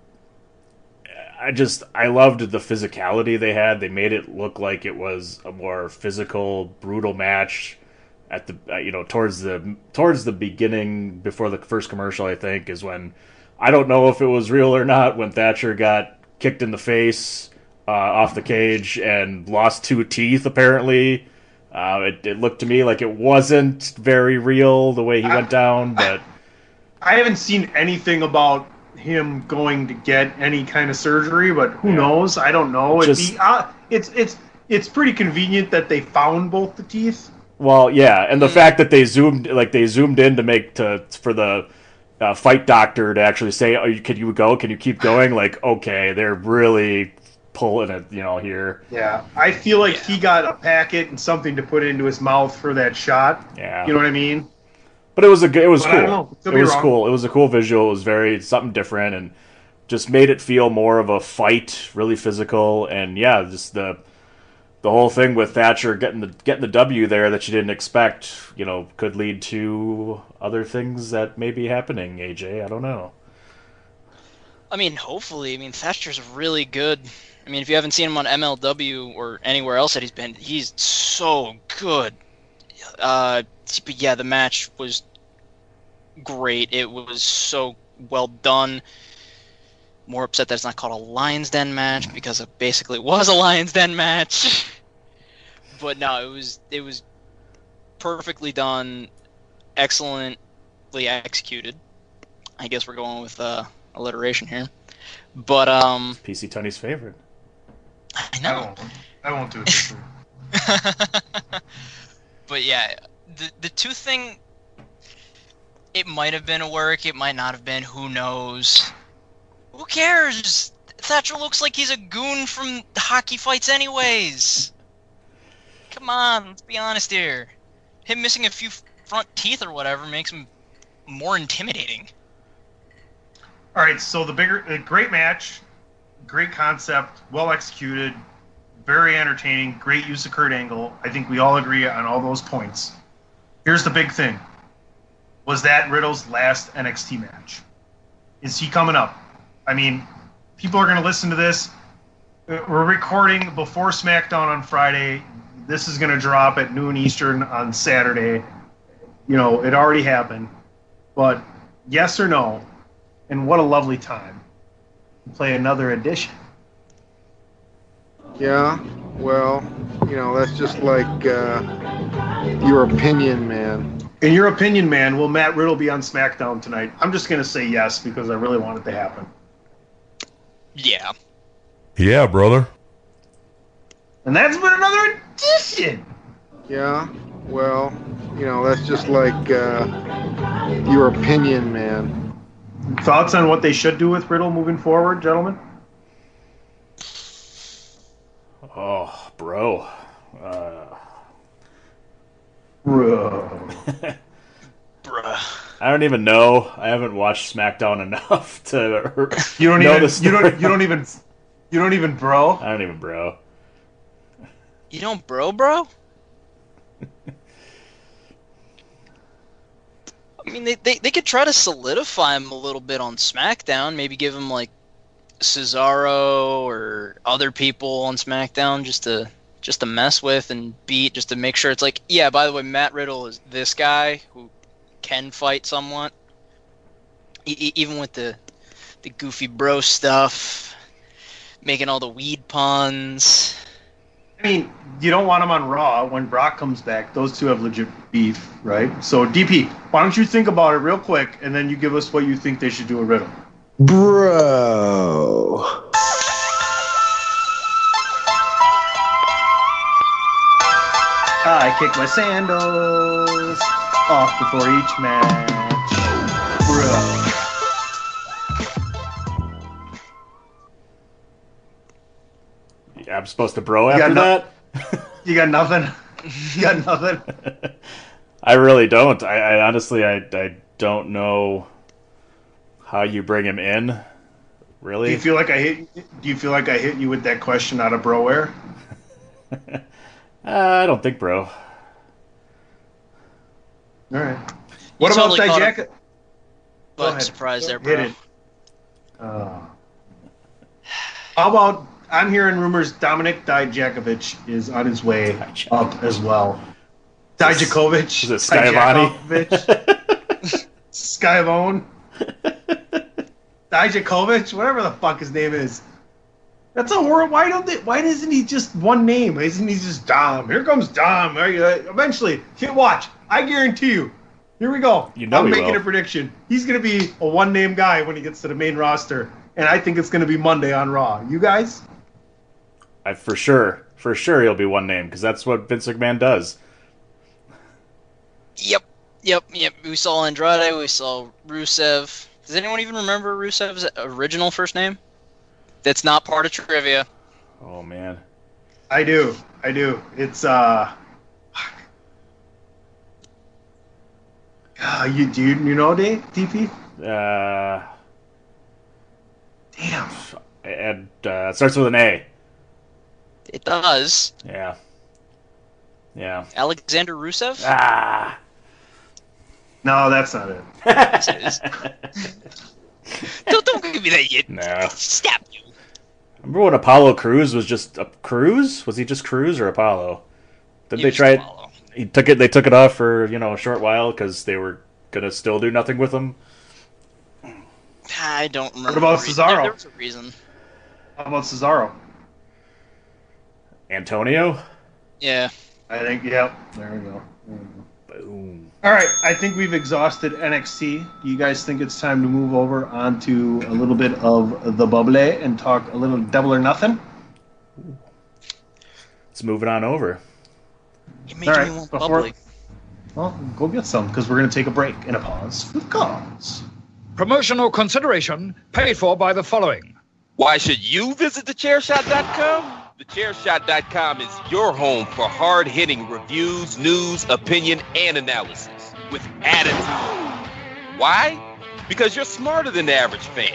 [SPEAKER 1] I just I loved the physicality they had. They made it look like it was a more physical, brutal match. At the uh, you know towards the towards the beginning before the first commercial, I think is when I don't know if it was real or not when Thatcher got kicked in the face uh, off the cage and lost two teeth. Apparently, uh, it, it looked to me like it wasn't very real the way he went down, but.
[SPEAKER 2] I haven't seen anything about him going to get any kind of surgery, but who knows? I don't know. It'd
[SPEAKER 1] Just-
[SPEAKER 2] be, uh, it's it's it's pretty convenient that they found both the teeth.
[SPEAKER 1] Well, yeah, and the fact that they zoomed like they zoomed in to make to for the uh, fight doctor to actually say, "Oh, you- can you go? Can you keep going?" Like, okay, they're really pulling it, you know, here.
[SPEAKER 2] Yeah, I feel like he got a packet and something to put into his mouth for that shot.
[SPEAKER 1] Yeah,
[SPEAKER 2] You know what I mean?
[SPEAKER 1] but it was a it was
[SPEAKER 2] But
[SPEAKER 1] cool. It was
[SPEAKER 2] wrong.
[SPEAKER 1] cool. It was a cool visual. It was very something different and just made it feel more of a fight, really physical, and yeah, just the the whole thing with Thatcher getting the getting the W there that you didn't expect, you know, could lead to other things that may be happening. AJ, I don't know.
[SPEAKER 5] I mean, hopefully. I mean, Thatcher's really good. I mean, if you haven't seen him on MLW or anywhere else that he's been, he's so good. Uh, but yeah, the match was great. It was so well done. More upset that it's not called a Lions Den match because it basically was a Lions Den match. but no, it was it was perfectly done, excellently executed. I guess we're going with uh, alliteration here. But um,
[SPEAKER 1] PC Tunney's favorite.
[SPEAKER 5] I
[SPEAKER 2] I
[SPEAKER 5] know.
[SPEAKER 2] won't. I won't do it.
[SPEAKER 5] but yeah, the the two thing. It might have been a work. It might not have been. Who knows? Who cares? Thatcher looks like he's a goon from hockey fights, anyways. Come on, let's be honest here. Him missing a few front teeth or whatever makes him more intimidating.
[SPEAKER 2] All right, so the bigger, a great match, great concept, well executed, very entertaining, great use of Kurt Angle. I think we all agree on all those points. Here's the big thing: was that Riddle's last NXT match? Is he coming up? I mean, people are going to listen to this. Uh, We're recording before SmackDown on Friday. This is going to drop at noon Eastern on Saturday. You know, it already happened. But yes or no? And what a lovely time. to Play another edition.
[SPEAKER 9] Yeah, well, you know, that's just like uh, your opinion, man.
[SPEAKER 2] In your opinion, man, will Matt Riddle be on SmackDown tonight? I'm just going to say yes because I really want it to happen.
[SPEAKER 5] Yeah.
[SPEAKER 3] Yeah, brother.
[SPEAKER 2] And that's been another edition.
[SPEAKER 9] Yeah, well, you know, that's just like uh, your opinion, man.
[SPEAKER 2] Thoughts on what they should do with Riddle moving forward, gentlemen?
[SPEAKER 1] Oh, bro. Uh,
[SPEAKER 2] Bro.
[SPEAKER 5] Bruh.
[SPEAKER 1] I don't even know. I haven't watched SmackDown enough to.
[SPEAKER 2] You don't
[SPEAKER 1] know
[SPEAKER 2] even.
[SPEAKER 1] the
[SPEAKER 2] You don't.
[SPEAKER 1] story.
[SPEAKER 2] You don't even. You don't even, bro.
[SPEAKER 1] I don't even, bro.
[SPEAKER 5] You don't bro bro? I mean, they, they, they could try to solidify him a little bit on SmackDown. Maybe give him, like, Cesaro or other people on SmackDown just to just to mess with and beat, just to make sure it's like, yeah, by the way, Matt Riddle is this guy who can fight somewhat. E- even with the, the goofy bro stuff, making all the weed puns.
[SPEAKER 2] I mean, you don't want him on Raw when Brock comes back. Those two have legit beef, right? So, DP, why don't you think about it real quick, and then you give us what you think they should do with Riddle.
[SPEAKER 9] Bro.
[SPEAKER 2] I kick my sandals off before each match. Bro.
[SPEAKER 1] Yeah, I'm supposed to bro
[SPEAKER 2] You
[SPEAKER 1] after
[SPEAKER 2] no-
[SPEAKER 1] that?
[SPEAKER 2] You got nothing? You got nothing?
[SPEAKER 1] I really don't. I, I honestly, I, I don't know how you bring him in. Really?
[SPEAKER 2] Do you feel like I hit? Do you feel like I hit you with that question out of bro air?
[SPEAKER 1] uh, I don't think, bro.
[SPEAKER 2] All right. What
[SPEAKER 5] You
[SPEAKER 2] about
[SPEAKER 5] totally caught
[SPEAKER 2] Dijak? Go
[SPEAKER 5] But
[SPEAKER 2] ahead.
[SPEAKER 5] surprise there,
[SPEAKER 2] Hit
[SPEAKER 5] bro.
[SPEAKER 2] it. Uh, how about I'm hearing rumors Dominik Dijakovic is on his way
[SPEAKER 1] Dijakovic.
[SPEAKER 2] up as well. Dijakovic.
[SPEAKER 1] Is it Skyvani?
[SPEAKER 2] Skyvone. Dijakovic, whatever the fuck his name is. That's a horror. Why don't they? Why isn't he just one name? Isn't he just Dom? Here comes Dom. Are you- Eventually, watch. I guarantee you. Here we go.
[SPEAKER 1] You know
[SPEAKER 2] I'm making
[SPEAKER 1] will.
[SPEAKER 2] a prediction. He's going to be a one-name guy when he gets to the main roster, and I think it's going to be Monday on Raw. You guys?
[SPEAKER 1] I for sure, for sure, he'll be one name because that's what Vince McMahon does.
[SPEAKER 5] Yep, yep, yep. We saw Andrade. We saw Rusev. Does anyone even remember Rusev's original first name? That's not part of trivia.
[SPEAKER 1] Oh man,
[SPEAKER 2] I do. I do. It's uh. Ah, you do you, you know Dave DP?
[SPEAKER 1] uh,
[SPEAKER 2] Damn.
[SPEAKER 1] and uh, it starts with an A.
[SPEAKER 5] It does.
[SPEAKER 1] Yeah, yeah.
[SPEAKER 5] Alexander Rusev.
[SPEAKER 1] Ah.
[SPEAKER 2] No, that's not it.
[SPEAKER 5] Yes, it is. don't don't give me that yet.
[SPEAKER 1] no.
[SPEAKER 5] Stab you.
[SPEAKER 1] Remember when Apollo Crews was just a Crews? Was he just Crews or Apollo? Did
[SPEAKER 5] He
[SPEAKER 1] they try it?
[SPEAKER 5] Apollo.
[SPEAKER 1] He took it. They took it off for you know a short while because they were gonna still do nothing with him.
[SPEAKER 5] I don't remember. What about.
[SPEAKER 2] Cesaro?
[SPEAKER 5] There, there was a reason.
[SPEAKER 2] How about Cesaro?
[SPEAKER 1] Antonio.
[SPEAKER 5] Yeah.
[SPEAKER 2] I think. Yep. There we go. There we go.
[SPEAKER 1] Boom.
[SPEAKER 2] All right, I think we've exhausted NXT. You guys think it's time to move over onto a little bit of the bubble and talk a little double or nothing?
[SPEAKER 1] Let's move it on over.
[SPEAKER 5] You made
[SPEAKER 2] All
[SPEAKER 5] me
[SPEAKER 2] right,
[SPEAKER 5] want
[SPEAKER 2] before-
[SPEAKER 5] bubbly.
[SPEAKER 2] Well, go get some because we're going to take a break and a pause for the cause.
[SPEAKER 10] Promotional consideration paid for by the following.
[SPEAKER 11] Why should you visit thechairshot.com? Thechairshot.com is your home for hard hitting reviews, news, opinion, and analysis with attitude. Why? Because you're smarter than the average fan.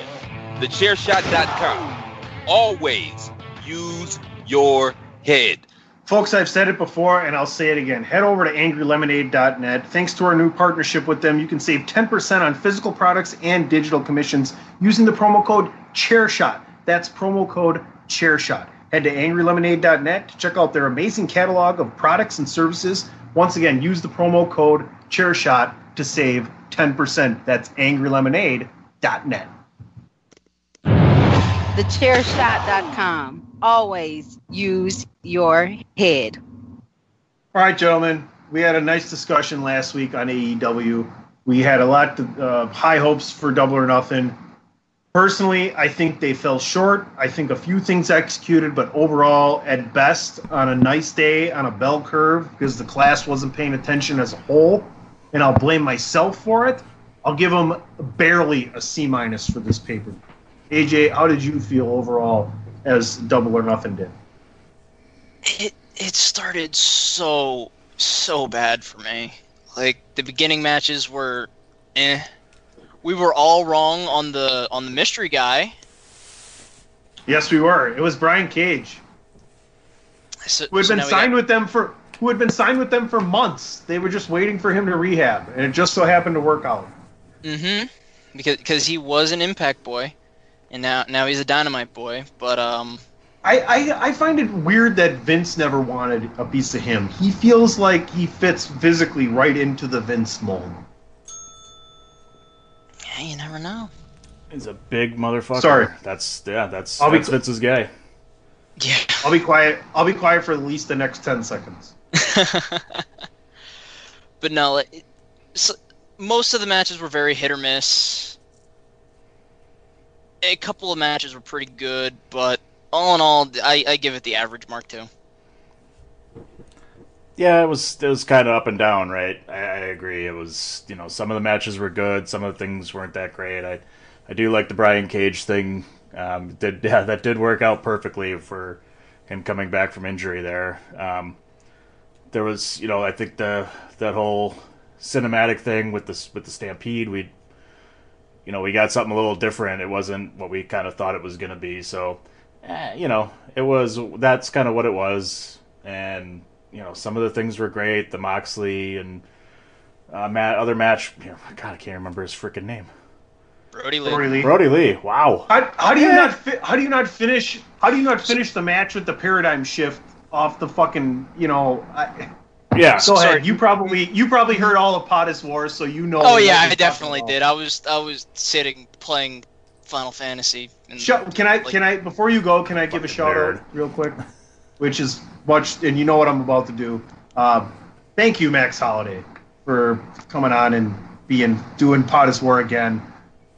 [SPEAKER 11] Thechairshot.com. Always use your head.
[SPEAKER 2] Folks, I've said it before and I'll say it again. Head over to angrylemonade.net. Thanks to our new partnership with them, you can save 10% on physical products and digital commissions using the promo code CHAIRSHOT. That's promo code CHAIRSHOT. Head to angrylemonade.net to check out their amazing catalog of products and services. Once again, use the promo code CHAIRSHOT to save 10%. That's angrylemonade.net.
[SPEAKER 12] TheChairShot.com. Always use your head.
[SPEAKER 2] All right, gentlemen. We had a nice discussion last week on AEW. We had a lot of uh, high hopes for Double or Nothing. Personally, I think they fell short. I think a few things executed, but overall, at best, on a nice day, on a bell curve, because the class wasn't paying attention as a whole, and I'll blame myself for it. I'll give them barely a C minus for this paper. AJ, how did you feel overall as Double or Nothing did?
[SPEAKER 5] it it started so so bad for me. Like the beginning matches were, eh. We were all wrong on the on the mystery guy.
[SPEAKER 2] Yes, we were. It was Brian Cage.
[SPEAKER 5] So,
[SPEAKER 2] who had
[SPEAKER 5] so
[SPEAKER 2] been signed
[SPEAKER 5] got-
[SPEAKER 2] with them for who had been signed with them for months. They were just waiting for him to rehab, and it just so happened to work out.
[SPEAKER 5] Mm-hmm. Because because he was an Impact boy, and now now he's a Dynamite boy. But um,
[SPEAKER 2] I, I I find it weird that Vince never wanted a piece of him. He feels like he fits physically right into the Vince mold.
[SPEAKER 5] yeah, you never know.
[SPEAKER 1] He's a big motherfucker.
[SPEAKER 2] Sorry.
[SPEAKER 1] That's yeah. That's
[SPEAKER 2] I'll be
[SPEAKER 1] that's
[SPEAKER 2] cl-
[SPEAKER 1] Vince's guy.
[SPEAKER 5] Yeah.
[SPEAKER 2] I'll be quiet. I'll be quiet for at least the next ten seconds.
[SPEAKER 5] but no, it, so, most of the matches were very hit or miss. A couple of matches were pretty good, but all in all, I, I give it the average mark too.
[SPEAKER 1] Yeah, it was it was kind of up and down, right? I, I agree. It was you know some of the matches were good, some of the things weren't that great. I I do like the Brian Cage thing. Um, did yeah, that did work out perfectly for him coming back from injury there. Um, there was you know I think the that whole cinematic thing with this with the Stampede we you know we got something a little different. It wasn't what we kind of thought it was going to be. So eh, you know it was that's kind of what it was and you know some of the things were great. The Moxley and uh, Matt other match. You know, God, I can't remember his freaking name.
[SPEAKER 5] Brodie Lee.
[SPEAKER 2] Brodie Lee.
[SPEAKER 1] Brodie Lee. Wow.
[SPEAKER 2] How, how do you
[SPEAKER 1] Yeah.
[SPEAKER 2] not fi- how do you not finish how do you not finish the match with the paradigm shift off the fucking you know? I,
[SPEAKER 1] Yeah.
[SPEAKER 2] Go
[SPEAKER 5] Sorry.
[SPEAKER 2] ahead. You probably you probably heard all of Potter's Wars, so you know.
[SPEAKER 5] Oh yeah, I definitely did. I was I was sitting playing Final Fantasy. And,
[SPEAKER 2] Shut, can I
[SPEAKER 5] like,
[SPEAKER 2] can I before you go? Can I give a
[SPEAKER 1] Fucking
[SPEAKER 2] shout
[SPEAKER 1] nerd.
[SPEAKER 2] out real quick? Which is much, and you know what I'm about to do. Um, thank you, Max Holiday, for coming on and being doing Potter's War again.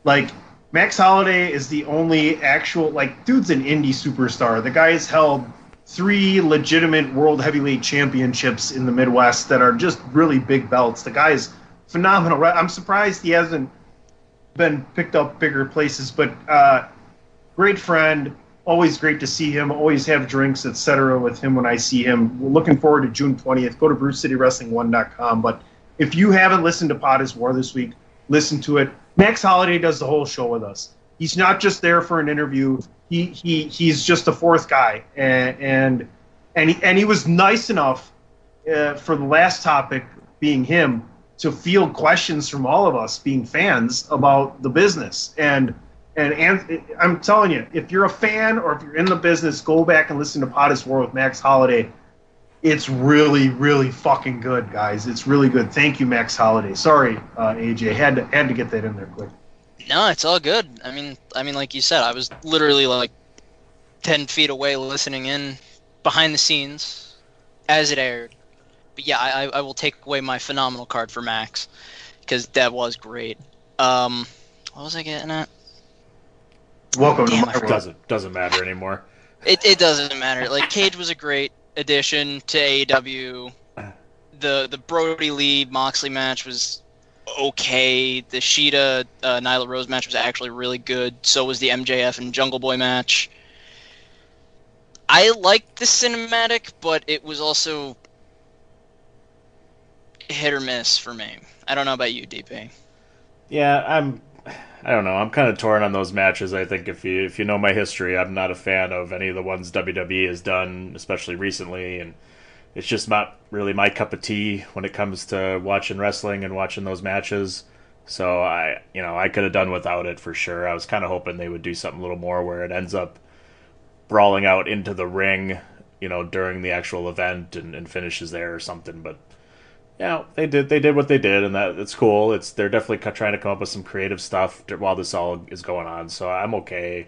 [SPEAKER 2] Like Max Holiday is the only actual like dude's an indie superstar. The guy has held three legitimate world heavyweight championships in the Midwest that are just really big belts. The guy is phenomenal. I'm surprised he hasn't been picked up bigger places, but uh, great friend. Always great to see him. Always have drinks, etc. with him when I see him. We're looking forward to June 20th. Go to BrewCityWrestling1.com. But if you haven't listened to Potter's War this week, listen to it. Max Holiday does the whole show with us. He's not just there for an interview. He he he's just a fourth guy, and and and he, and he was nice enough uh, for the last topic being him to field questions from all of us being fans about the business and and and I'm telling you, if you're a fan or if you're in the business, go back and listen to Potter's War with Max Holiday. It's really, really fucking good, guys. It's really good. Thank you, Max Holiday. Sorry, uh, AJ, had to had to get that in there quick.
[SPEAKER 5] No, it's all good. I mean, I mean, like you said, I was literally like ten feet away, listening in behind the scenes as it aired. but yeah, I, I I will take away my phenomenal card for Max because that was great. Um, what was I getting at?
[SPEAKER 2] Welcome
[SPEAKER 5] Damn,
[SPEAKER 2] to my
[SPEAKER 1] It
[SPEAKER 2] world.
[SPEAKER 1] doesn't doesn't matter anymore.
[SPEAKER 5] It it doesn't matter. Like Cage was a great addition to AEW. The the Brodie Lee Moxley match was okay. The Shida uh, Nyla Rose match was actually really good. So was the MJF and Jungle Boy match. I liked the cinematic, but it was also hit or miss for me. I don't know about you, DP.
[SPEAKER 1] Yeah, I'm. I don't know. I'm kind of torn on those matches. I think if you if you know my history, I'm not a fan of any of the ones WWE has done, especially recently, and it's just not really my cup of tea when it comes to watching wrestling and watching those matches. So I, you know, I could have done without it for sure. I was kind of hoping they would do something a little more where it ends up brawling out into the ring, you know, during the actual event and, and finishes there or something. But yeah, they did. They did what they did, and that it's cool. It's they're definitely trying to come up with some creative stuff while this all is going on. So I'm okay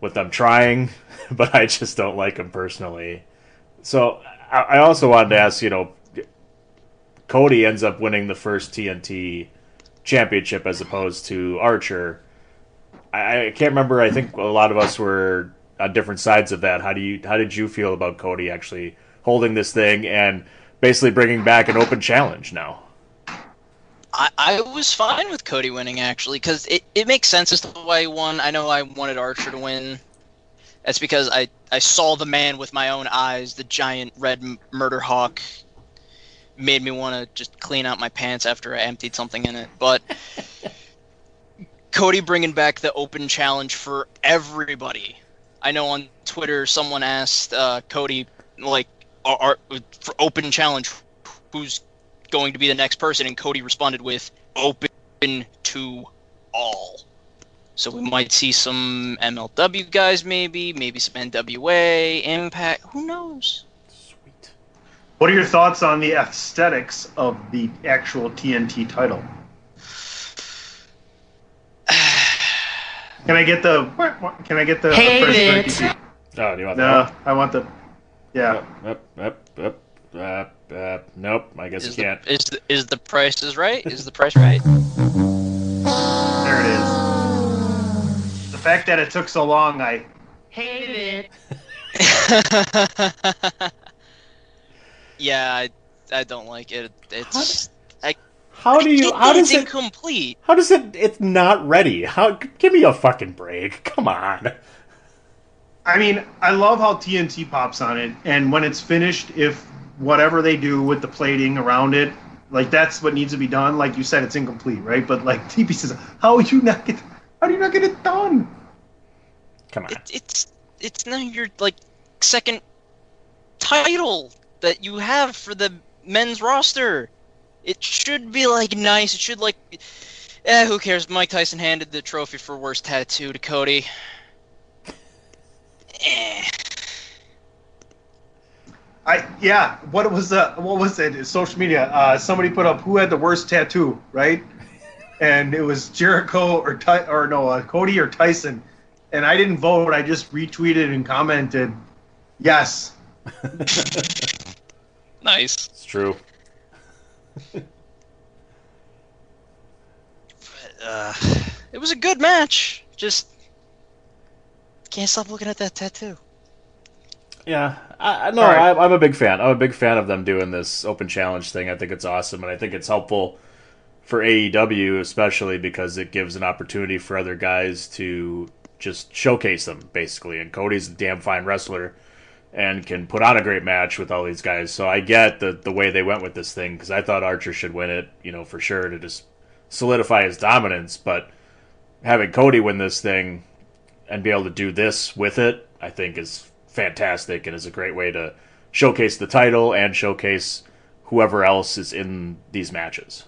[SPEAKER 1] with them trying, but I just don't like them personally. So I, also wanted to ask, you know, Cody ends up winning the first TNT championship as opposed to Archer. I, I can't remember. I think a lot of us were on different sides of that. How do you? How did you feel about Cody actually holding this thing and basically bringing back an open challenge now?
[SPEAKER 5] I, I was fine with Cody winning actually because it, it makes sense as to why he won. I know I wanted Archer to win. That's because I, I saw the man with my own eyes, the giant red m- murder hawk. Made me want to just clean out my pants after I emptied something in it. But Cody bringing back the open challenge for everybody. I know on Twitter someone asked uh, Cody like, are, are, for open challenge, who's going to be the next person? And Cody responded with, open to all. So we might see some MLW guys, maybe, maybe some NWA, Impact. Who knows? Sweet.
[SPEAKER 2] What are your thoughts on the aesthetics of the actual TNT title? Can I get the? Can I get the?
[SPEAKER 1] Hate
[SPEAKER 2] the
[SPEAKER 1] it.
[SPEAKER 2] President
[SPEAKER 1] Oh, do you want
[SPEAKER 2] No,
[SPEAKER 1] that?
[SPEAKER 2] I want the. Yeah.
[SPEAKER 1] Up, up, up, uh, uh, nope. I guess
[SPEAKER 5] Is
[SPEAKER 1] you
[SPEAKER 5] the,
[SPEAKER 1] can't.
[SPEAKER 5] is the, is the price is right? Is the price right?
[SPEAKER 2] fact that it took so long, I
[SPEAKER 12] Hate it.
[SPEAKER 5] yeah, I, I don't like it. It's I,
[SPEAKER 1] How do you?
[SPEAKER 5] it-
[SPEAKER 1] How does it?
[SPEAKER 5] incomplete?
[SPEAKER 1] How does it? It's not ready. How? Give me a fucking break. Come on.
[SPEAKER 2] I mean, I love how TNT pops on it, and when it's finished, if whatever they do with the plating around it, like that's what needs to be done. Like you said, it's incomplete, right? But like TP says, how would you not get? How do you not get it done?
[SPEAKER 1] Come on.
[SPEAKER 5] It, it's it's now your like second title that you have for the men's roster. It should be like nice. It should like, eh, who cares? Mike Tyson handed the trophy for worst tattoo to Cody. Eh.
[SPEAKER 2] I yeah. What was the what was it? Social media. Uh, somebody put up who had the worst tattoo, right? And it was Jericho or Ty, or no uh, Cody or Tyson. And I didn't vote. I just retweeted and commented, yes.
[SPEAKER 5] Nice.
[SPEAKER 1] It's true.
[SPEAKER 5] Uh, it was a good match. Just can't stop looking at that tattoo.
[SPEAKER 1] Yeah, I, I no,
[SPEAKER 2] All right.
[SPEAKER 1] I, I'm a big fan. I'm a big fan of them doing this open challenge thing. I think it's awesome, and I think it's helpful for AEW, especially because it gives an opportunity for other guys to just showcase them, basically. And Cody's a damn fine wrestler and can put on a great match with all these guys. So I get the the way they went with this thing because I thought Archer should win it, you know, for sure to just solidify his dominance. But having Cody win this thing and be able to do this with it, I think is fantastic and is a great way to showcase the title and showcase whoever else is in these matches.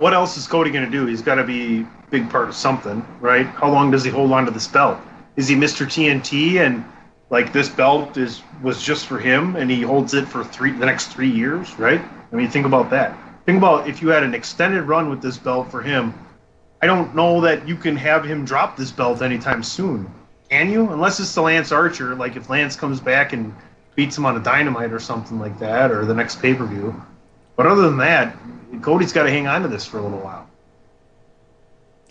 [SPEAKER 2] What else is Cody going to do? He's got to be big part of something, right? How long does he hold on to this belt? Is he Mr. TNT and like this belt is was just for him and he holds it for three the next three years, right? I mean, think about that. Think about if you had an extended run with this belt for him. I don't know that you can have him drop this belt anytime soon. Can you? Unless it's to Lance Archer. Like if Lance comes back and beats him on a dynamite or something like that, or the next pay per view. But other than that, Cody's got to hang on to this for a little while.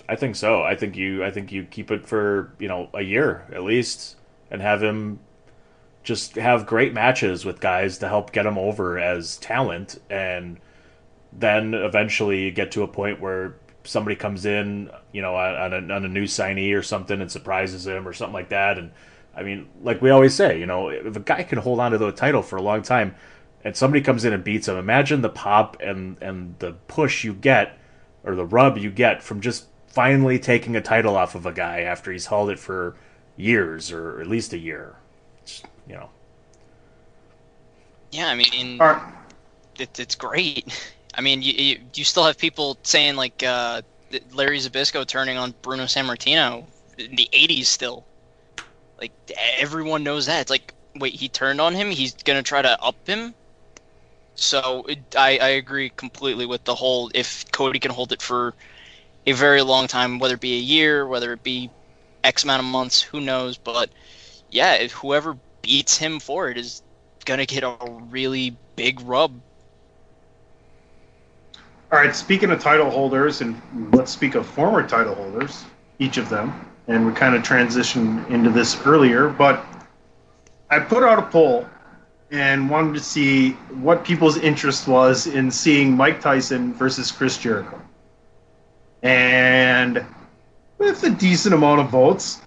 [SPEAKER 1] I think so. I think you. I think you keep it for you know a year at least, and have him just have great matches with guys to help get him over as talent, and then eventually get to a point where somebody comes in, you know, on a, on a new signee or something and surprises him or something like that. And I mean, like we always say, you know, if a guy can hold on to the title for a long time, and somebody comes in and beats him, imagine the pop and and the push you get or the rub you get from just finally taking a title off of a guy after he's held it for years or at least a year. It's, you know.
[SPEAKER 5] Yeah, I mean,
[SPEAKER 2] All right.
[SPEAKER 5] it, it's great. I mean, you, you you still have people saying like uh, Larry Zbyszko turning on Bruno Sammartino in the '80s still. Like everyone knows that. It's like, wait, he turned on him. He's gonna try to up him. So it, I I agree completely with the whole. If Cody can hold it for a very long time, whether it be a year, whether it be X amount of months, who knows? But yeah, whoever beats him for it is gonna get a really big rub
[SPEAKER 2] All right, speaking of title holders, and let's speak of former title holders, each of them, and we kind of transitioned into this earlier, but I put out a poll and wanted to see what people's interest was in seeing Mike Tyson versus Chris Jericho. And with a decent amount of votes,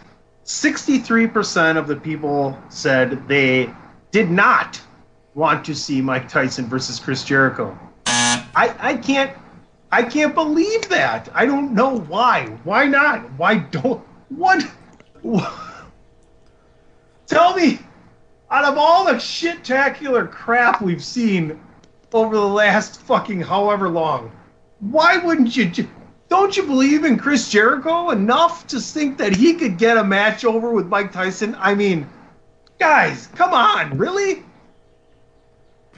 [SPEAKER 2] 63% of the people said they did not want to see Mike Tyson versus Chris Jericho. I, I can't I can't believe that. I don't know why. Why not? Why don't what? what tell me, out of all the shit-tacular crap we've seen over the last fucking however long, why wouldn't you? Don't you believe in Chris Jericho enough to think that he could get a match over with Mike Tyson? I mean, guys, come on, really?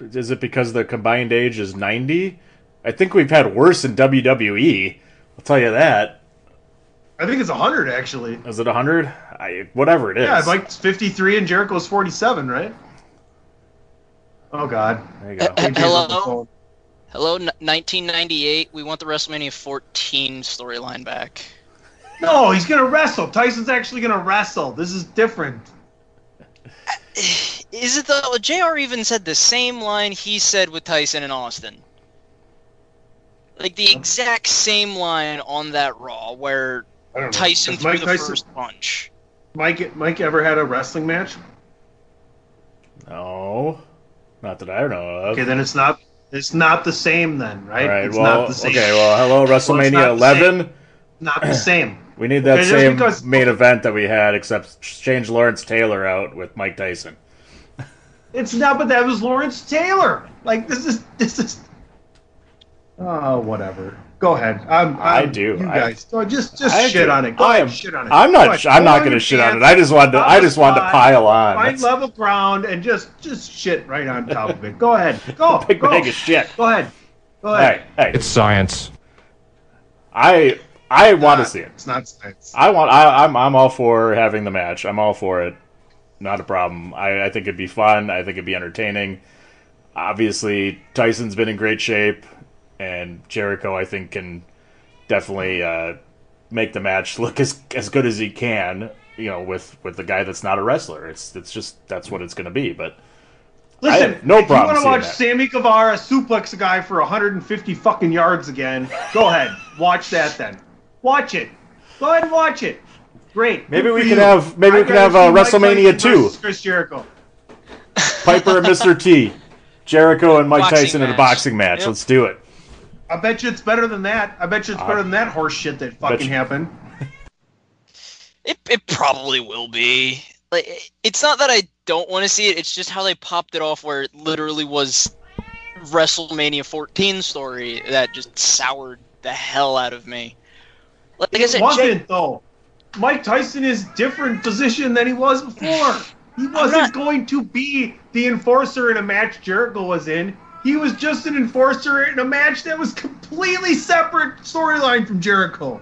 [SPEAKER 1] Is it because the combined age is 90? I think we've had worse in WWE. I'll tell you that.
[SPEAKER 2] I think it's 100 actually.
[SPEAKER 1] Is it 100? I, whatever it is.
[SPEAKER 2] Yeah, Mike's 53 and Jericho's 47, right? Oh God.
[SPEAKER 1] There you go.
[SPEAKER 5] Uh, hello? Hello, n- 1998. We want the WrestleMania 14 storyline back.
[SPEAKER 2] No, he's gonna wrestle. Tyson's actually gonna wrestle. This is different.
[SPEAKER 5] Is it though? Jr. even said the same line he said with Tyson and Austin. Like the exact same line on that Raw where
[SPEAKER 2] I don't know.
[SPEAKER 5] Tyson threw
[SPEAKER 2] Mike
[SPEAKER 5] the
[SPEAKER 2] Tyson-
[SPEAKER 5] first punch.
[SPEAKER 2] Mike, Mike ever had a wrestling match?
[SPEAKER 1] No. Not that I know of.
[SPEAKER 2] Okay, then it's not. It's not the same then, right?
[SPEAKER 1] All right,
[SPEAKER 2] it's
[SPEAKER 1] well,
[SPEAKER 2] not the same.
[SPEAKER 1] okay, well, hello,
[SPEAKER 2] Well, it's
[SPEAKER 1] WrestleMania
[SPEAKER 2] the
[SPEAKER 1] 11.
[SPEAKER 2] Not the same.
[SPEAKER 1] We need that
[SPEAKER 2] Okay,
[SPEAKER 1] same
[SPEAKER 2] because-
[SPEAKER 1] main event that we had, except change Lawrence Taylor out with Mike Tyson.
[SPEAKER 2] It's not, but that was Lawrence Taylor. Like this is this is. Oh, whatever. Go ahead. I'm, I'm,
[SPEAKER 1] I do.
[SPEAKER 2] You
[SPEAKER 1] I-
[SPEAKER 2] guys, Go- just just
[SPEAKER 1] I
[SPEAKER 2] shit
[SPEAKER 1] do.
[SPEAKER 2] on it. Go
[SPEAKER 1] I
[SPEAKER 2] ahead,
[SPEAKER 1] am-
[SPEAKER 2] shit on it.
[SPEAKER 1] I'm not.
[SPEAKER 2] ahead.
[SPEAKER 1] I'm
[SPEAKER 2] Go
[SPEAKER 1] not going to shit on it. I just wanted to. I just wanted to pile on.
[SPEAKER 2] Find level ground and just just shit right on top of it. Go ahead. Go.
[SPEAKER 1] big
[SPEAKER 2] go.
[SPEAKER 1] bag of shit.
[SPEAKER 2] Go ahead. Go ahead.
[SPEAKER 1] right, hey,
[SPEAKER 10] It's science.
[SPEAKER 1] I I want to see it.
[SPEAKER 2] It's not science.
[SPEAKER 1] I want. I, I'm. I'm all for having the match. I'm all for it. Not a problem. I, I think it'd be fun. I think it'd be entertaining. Obviously, Tyson's been in great shape, and Jericho, I think, can definitely uh, make the match look as as good as he can. You know, with with the guy that's not a wrestler. It's it's just that's what it's going to be. But
[SPEAKER 2] Listen,
[SPEAKER 1] have no
[SPEAKER 2] if
[SPEAKER 1] problem
[SPEAKER 2] you want to watch
[SPEAKER 1] that.
[SPEAKER 2] Sammy Guevara suplex a guy for 150 fucking yards again, go ahead. Watch that then. Watch it. Go ahead and watch it. Great.
[SPEAKER 1] Maybe we can
[SPEAKER 2] you.
[SPEAKER 1] have- maybe we
[SPEAKER 2] I'd
[SPEAKER 1] can have, uh, WrestleMania
[SPEAKER 2] Tyson
[SPEAKER 1] 2.
[SPEAKER 2] Chris Jericho.
[SPEAKER 1] Piper and Mr. T, Jericho and Mike
[SPEAKER 5] Boxing
[SPEAKER 1] Tyson in a boxing match.
[SPEAKER 5] Yep.
[SPEAKER 1] Let's do it.
[SPEAKER 2] I bet you it's better than that. I bet you it's better than that horse shit that fucking
[SPEAKER 1] you-
[SPEAKER 2] happened.
[SPEAKER 5] It it probably will be. Like it's not that I don't want to see it. It's just how they popped it off, where it literally was WrestleMania 14 story that just soured the hell out of me. Like, I
[SPEAKER 2] it
[SPEAKER 5] said,
[SPEAKER 2] wasn't
[SPEAKER 5] Jay-
[SPEAKER 2] though. Mike Tyson is different position than he was before. He wasn't
[SPEAKER 5] not-
[SPEAKER 2] going to be the enforcer in a match Jericho was in. He was just an enforcer in a match that was completely separate storyline from Jericho.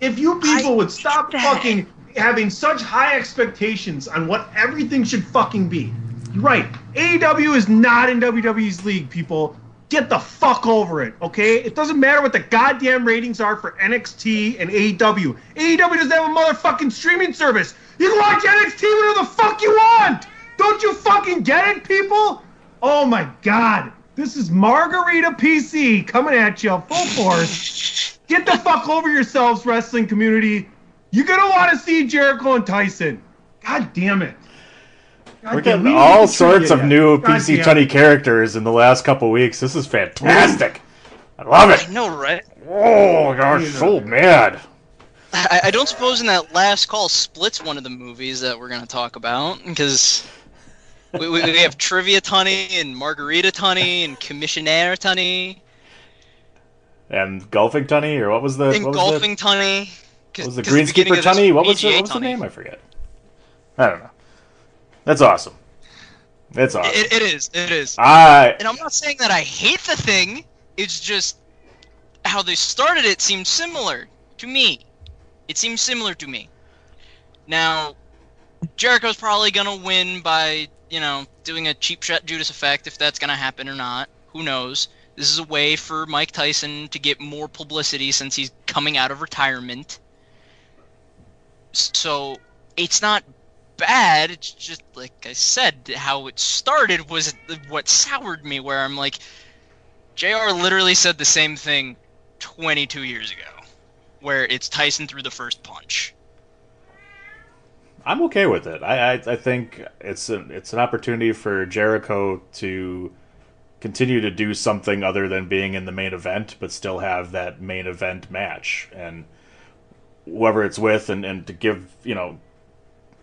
[SPEAKER 2] If you people
[SPEAKER 5] I
[SPEAKER 2] would stop
[SPEAKER 5] that.
[SPEAKER 2] fucking having such high expectations on what everything should fucking be. You're right. AEW is not in WWE's league, people. Get the fuck over it, okay? It doesn't matter what the goddamn ratings are for NXT and AEW. AEW doesn't have a motherfucking streaming service. You can watch NXT whenever the fuck you want. Don't you fucking get it, people? Oh my god. This is Margarita PC coming at you full force. Get the fuck over yourselves, wrestling community. You're gonna want to see Jericho and Tyson. God damn it. God
[SPEAKER 1] We're getting
[SPEAKER 2] we
[SPEAKER 1] all sorts of
[SPEAKER 2] yet.
[SPEAKER 1] new
[SPEAKER 2] God
[SPEAKER 1] PC
[SPEAKER 2] damn Tunney
[SPEAKER 1] characters in the last couple weeks. This is fantastic. I love it.
[SPEAKER 5] I
[SPEAKER 1] it.
[SPEAKER 5] know, right?
[SPEAKER 1] Oh gosh, so mad.
[SPEAKER 5] I, I don't suppose in that last call splits one of the movies that we're going to talk about because we, we, we have Trivia Tunney and Margarita Tunney and Commissionaire Tunney
[SPEAKER 1] And golfing Tunney, or what was the
[SPEAKER 5] and
[SPEAKER 1] what was
[SPEAKER 5] Golfing
[SPEAKER 1] the,
[SPEAKER 5] Tunney.
[SPEAKER 1] what was the greenskeeper Tunney? What was the, what was the name? I forget. I don't know. That's awesome. That's awesome.
[SPEAKER 5] It, it is. It is.
[SPEAKER 1] I
[SPEAKER 5] And I'm not saying that I hate the thing. It's just how they started it seemed similar to me. It seems similar to me. Now, Jericho's probably gonna win by you know doing a cheap shot Judas effect if that's gonna happen or not. Who knows? This is a way for Mike Tyson to get more publicity since he's coming out of retirement. So it's not bad. It's just like I said, how it started was what soured me. Where I'm like, Jr. literally said the same thing 22 years ago, where it's Tyson threw the first punch.
[SPEAKER 1] I'm okay with it. I, I I think it's an it's an opportunity for Jericho to continue to do something other than being in the main event, but still have that main event match and whoever it's with, and and to give you know.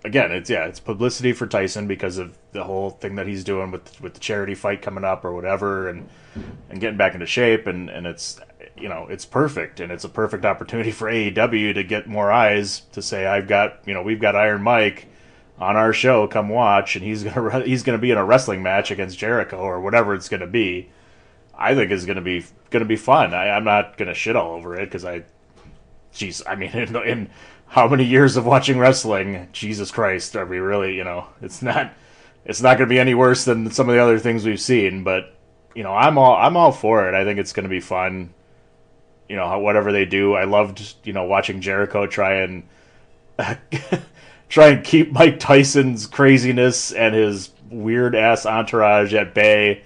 [SPEAKER 1] Again, it's yeah, it's publicity for Tyson because of the whole thing that he's doing with with the charity fight coming up or whatever, and and getting back into shape, and and it's you know it's perfect, and it's a perfect opportunity for AEW to get more eyes to say I've got you know we've got Iron Mike on our show, come watch, and he's gonna he's gonna be in a wrestling match against Jericho or whatever it's gonna be. I think is gonna be gonna be fun. I'm not gonna shit all over it because I, jeez, I mean in, in how many years of watching wrestling, Jesus Christ, are we really you know it's not it's not gonna be any worse than some of the other things we've seen, but you know I'm all I'm all for it. I think it's gonna be fun. You know whatever they do, I loved you know watching Jericho try and try and keep Mike Tyson's craziness and his weird ass entourage at bay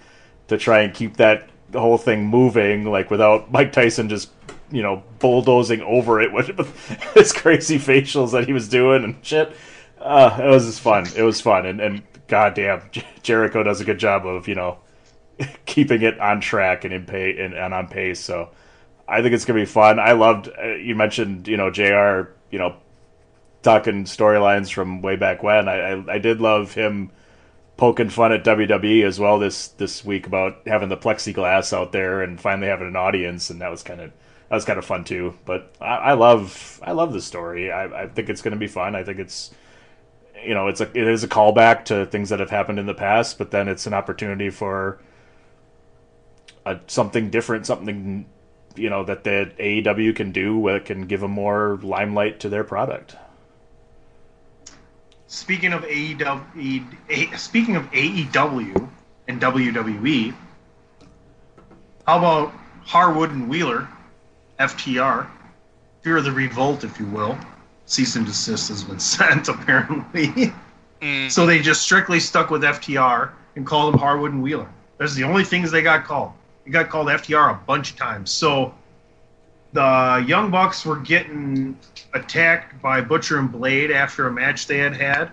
[SPEAKER 1] to try and keep that whole thing moving, like without Mike Tyson just you know bulldozing over it with, his crazy facials that he was doing and shit. Uh, it was just fun. It was fun, and and goddamn, Jer- Jericho does a good job of you know keeping it on track and in pay and, and on pace. So I think it's gonna be fun. I loved uh, you mentioned you know Jr. You know talking storylines from way back when. I, I I did love him poking fun at WWE as well this this week about having the plexiglass out there and finally having an audience, and that was kind of that was kind of fun too. But I, I love I love the story. I, I think it's going to be fun. I think it's you know it's a it is a callback to things that have happened in the past, but then it's an opportunity for a, something different, something you know that the AEW can do that can give a more limelight to their product.
[SPEAKER 2] Speaking of AEW, A- speaking of AEW and WWE, how about Harwood and Wheeler, FTR, Fear of the Revolt, if you will. Cease and desist has been sent, apparently. Mm. So they just strictly stuck with FTR and called them Harwood and Wheeler. That's the only things they got called. They got called FTR a bunch of times. So the Young Bucks were getting attacked by Butcher and Blade after a match they had had,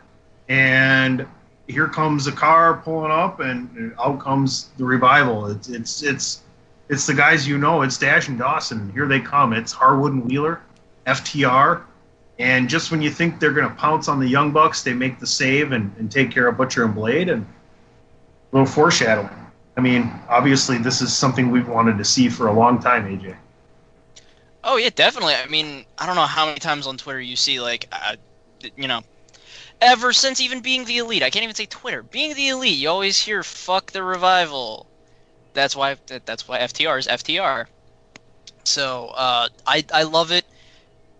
[SPEAKER 2] and here comes a car pulling up, and out comes the revival. It's it's it's it's the guys you know. It's Dash and Dawson. Here they come. It's Harwood and Wheeler, FTR, and just when you think they're going to pounce on the Young Bucks, they make the save and, and take care of Butcher and Blade, and a little foreshadowing. I mean, obviously, this is something we've wanted to see for a long time, AJ.
[SPEAKER 5] Oh yeah, definitely. I mean, I don't know how many times on Twitter you see like, uh, you know, ever since even being the elite. I can't even say Twitter. Being the elite, you always hear "fuck the revival." That's why. That's why FTR is FTR. So uh, I I love it.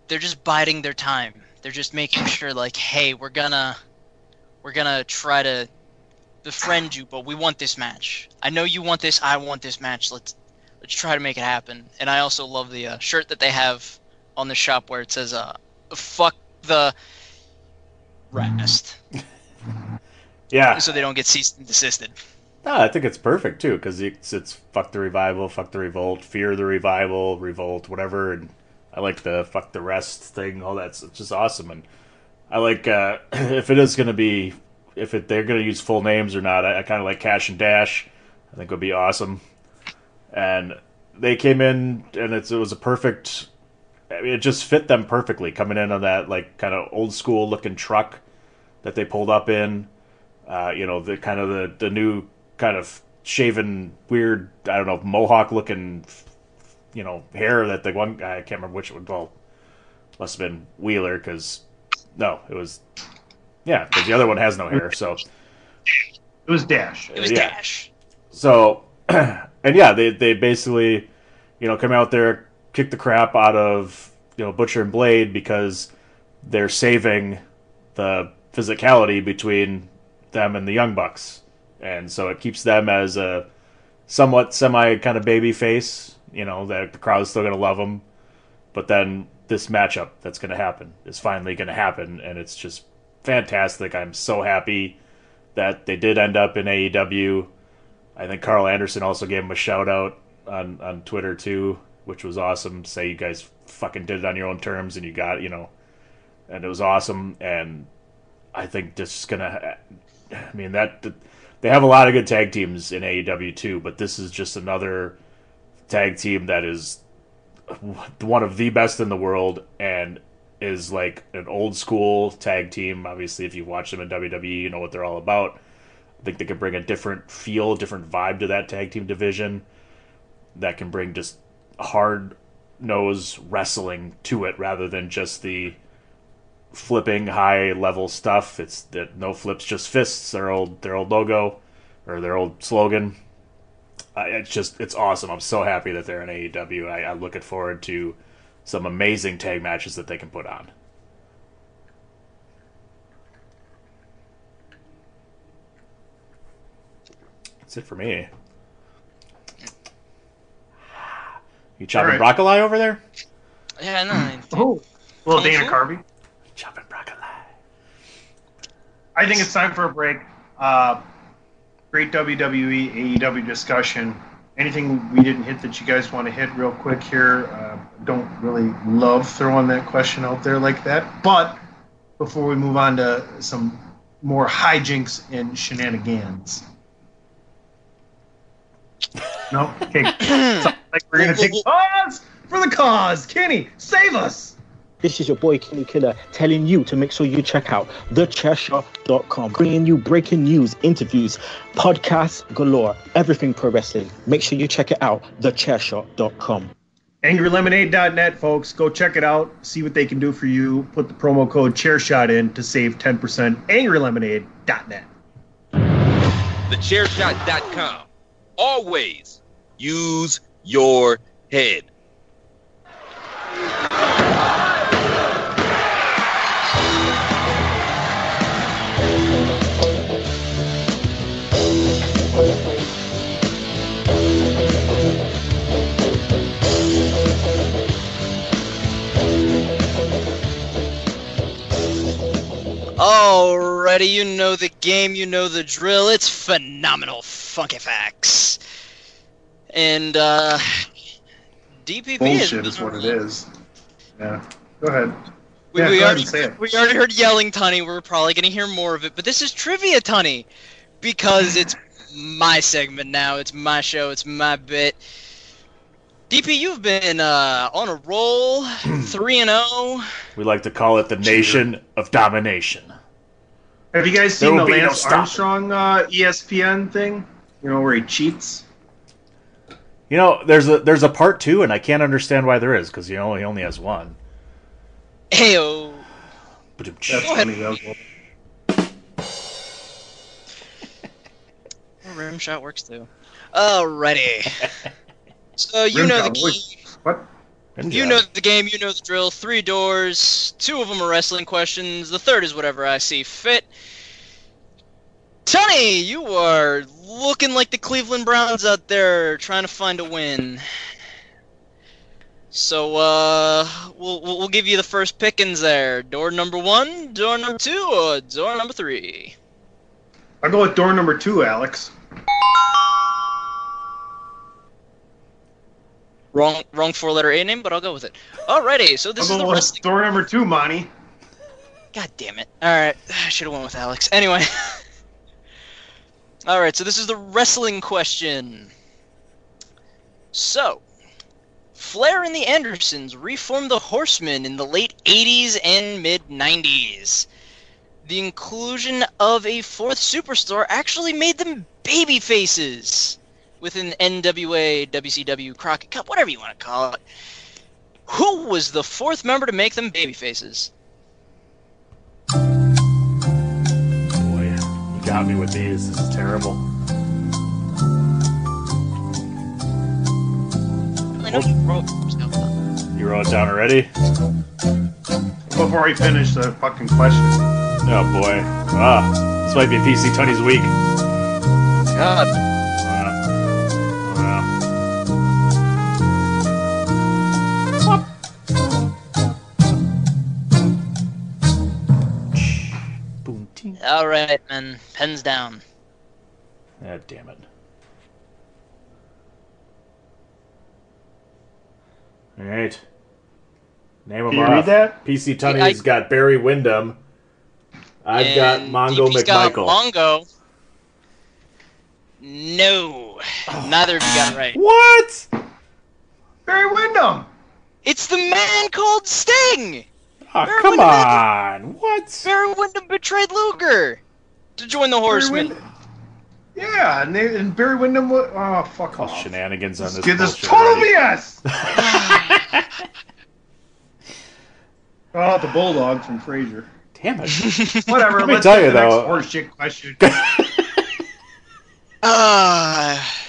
[SPEAKER 5] They're just biding their time. They're just making sure like, hey, we're gonna we're gonna try to befriend you, but we want this match. I know you want this. I want this match. Let's let's try to make it happen. And I also love the uh, shirt that they have on the shop where it says uh, "fuck the rest,"
[SPEAKER 1] Yeah,
[SPEAKER 5] so they don't get ceased and desisted.
[SPEAKER 1] no, I think it's perfect too because it's it's fuck the revival, fuck the revolt, fear the revival, revolt, whatever. And I like the fuck the rest thing. All that's it's just awesome. And I like uh, if it is going to be if it, they're going to use full names or not. I, I kind of like Cash and Dash. I think would be awesome. And they came in and it was a perfect. I mean, it just fit them perfectly coming in on that like kind of old school looking truck that they pulled up in. Uh, you know the kind of the the new kind of shaven weird I don't know mohawk looking you know hair that the one guy I can't remember which it one well must have been Wheeler because no it was yeah because the other one has no hair so
[SPEAKER 2] It was Dash.
[SPEAKER 5] It was
[SPEAKER 1] Yeah.
[SPEAKER 5] Dash.
[SPEAKER 1] so and yeah they they basically you know come out there kick the crap out of you know Butcher and Blade because they're saving the physicality between them and the Young Bucks and so it keeps them as a somewhat semi kind of baby face you know that the crowd's still gonna love them but then this matchup that's gonna happen is finally gonna happen and it's just fantastic i'm so happy that they did end up in aew I think Karl Anderson also gave him a shout out on, on Twitter too, which was awesome. Say you guys fucking did it on your own terms and you got you know, and it was awesome. And I think this is gonna. I mean that they have a lot of good tag teams in AEW too, but this is just another tag team that is one of the best in the world and is like an old school tag team. Obviously, if you watch them in WWE, you know what they're all about. I think they could bring a different feel, different vibe to that tag team division that can bring just hard nose wrestling to it rather than just the flipping high level stuff. It's that no flips, just fists. Their old their old logo or their old slogan. Uh, it's just it's awesome. I'm so happy that they're in AEW. I, I'm looking forward to some amazing tag matches that they can put on. That's it for me. You chopping
[SPEAKER 2] All right.
[SPEAKER 1] broccoli over there?
[SPEAKER 5] Yeah, no. I-
[SPEAKER 2] Oh, well,
[SPEAKER 5] Kung
[SPEAKER 2] Dana
[SPEAKER 5] Fu?
[SPEAKER 2] Carvey.
[SPEAKER 1] Chopping broccoli.
[SPEAKER 2] I think it's time for a break. Uh, great WWE AEW discussion. Anything we didn't hit that you guys want to hit real quick here? Uh, don't really love throwing that question out there like that. But before we move on to some more hijinks and shenanigans. No? Okay. Like we're going to take pause for the cause. Kenny, save us.
[SPEAKER 13] This is your boy Kenny Killer telling you to make sure you check out thechairshot.com, bringing you breaking news, interviews, podcasts galore, everything pro wrestling. Make sure you check it out, thechairshot.com.
[SPEAKER 2] AngryLemonade.net, folks. Go check it out. See what they can do for you. Put the promo code ChairShot in to save 10%. AngryLemonade.net.
[SPEAKER 11] TheChairShot.com. Always use your head.
[SPEAKER 5] Alrighty, you know the game, you know the drill. It's phenomenal Funky Facts. And, uh, DPP
[SPEAKER 2] Bullshit
[SPEAKER 5] is,
[SPEAKER 2] is what it is. Yeah. Go ahead.
[SPEAKER 5] We,
[SPEAKER 2] Yeah,
[SPEAKER 5] we
[SPEAKER 2] go ahead
[SPEAKER 5] already,
[SPEAKER 2] it.
[SPEAKER 5] we already heard yelling, Tunney. We're probably going to hear more of it. But this is Trivia, Tunney. Because it's my segment now. It's my show. It's my bit. DP, you've been uh, on a roll, 3 and oh. 0.
[SPEAKER 1] We like to call it the nation of domination.
[SPEAKER 2] Have you guys
[SPEAKER 1] There
[SPEAKER 2] seen the
[SPEAKER 1] will be no
[SPEAKER 2] Lance. Armstrong uh, ESPN thing? You know, where he cheats?
[SPEAKER 1] You know, there's a there's a part two, and I can't understand why there is because you know he only has one.
[SPEAKER 5] Heyo.
[SPEAKER 2] That's funny. That was
[SPEAKER 5] Rim shot works too. Alrighty. so you
[SPEAKER 2] Rim
[SPEAKER 5] know
[SPEAKER 2] shot
[SPEAKER 5] the
[SPEAKER 2] works.
[SPEAKER 5] game.
[SPEAKER 2] What?
[SPEAKER 5] You know the game. You know the drill. Three doors. Two of them are wrestling questions. The third is whatever I see fit. Tony, you are looking like the Cleveland Browns out there trying to find a win. So, uh, we'll, we'll we'll give you the first pickings there. Door number one, door number two, or door number three?
[SPEAKER 2] I'll go with door number two, Alex.
[SPEAKER 5] Wrong wrong four letter A name, but I'll go with it. Alrighty, so this
[SPEAKER 2] I'll
[SPEAKER 5] is the wrestling.
[SPEAKER 2] door number two, Monty.
[SPEAKER 5] God damn it. Alright, I should have went with Alex. Anyway. Alright, so this is the wrestling question. So, Flair and the Andersons reformed the Horsemen in the late 80s and mid 90s. The inclusion of a fourth superstar actually made them baby faces within NWA, WCW, Crockett Cup, whatever you want to call it. Who was the fourth member to make them baby faces?
[SPEAKER 1] Boy, you got me with these. This is terrible.
[SPEAKER 5] I know you wrote down.
[SPEAKER 1] You wrote it down already?
[SPEAKER 2] Before I finish the fucking question.
[SPEAKER 1] Oh boy. Ah, this might be PC Tunney's week.
[SPEAKER 5] God. All right, man. Pens down.
[SPEAKER 1] Ah, damn it. All right. Name them
[SPEAKER 2] Can you
[SPEAKER 1] off.
[SPEAKER 2] read that?
[SPEAKER 1] PC Tunney's
[SPEAKER 5] I-
[SPEAKER 1] got Barry Windham. I've got
[SPEAKER 5] And
[SPEAKER 1] Mongo
[SPEAKER 5] DP's got
[SPEAKER 1] McMichael.
[SPEAKER 5] Mongo. No. Neither of you got it right.
[SPEAKER 1] What?
[SPEAKER 2] Barry Windham.
[SPEAKER 5] It's the man called Sting.
[SPEAKER 1] Oh,
[SPEAKER 5] Barry
[SPEAKER 1] come
[SPEAKER 5] Windham
[SPEAKER 1] on. What?
[SPEAKER 5] Barry Windham betrayed Luger to join the Horsemen.
[SPEAKER 2] Windham. Yeah, and, they, and Barry Windham. wa- Oh, fuck
[SPEAKER 1] All
[SPEAKER 2] off.
[SPEAKER 1] shenanigans on this.
[SPEAKER 2] Get this
[SPEAKER 1] bullshit
[SPEAKER 2] total
[SPEAKER 1] already.
[SPEAKER 2] BS. oh, the bulldog from Frasier.
[SPEAKER 1] Damn it.
[SPEAKER 2] Whatever.
[SPEAKER 1] Let me
[SPEAKER 2] let's
[SPEAKER 1] tell you,
[SPEAKER 2] the next
[SPEAKER 1] though-
[SPEAKER 2] horseshit question.
[SPEAKER 5] Ah.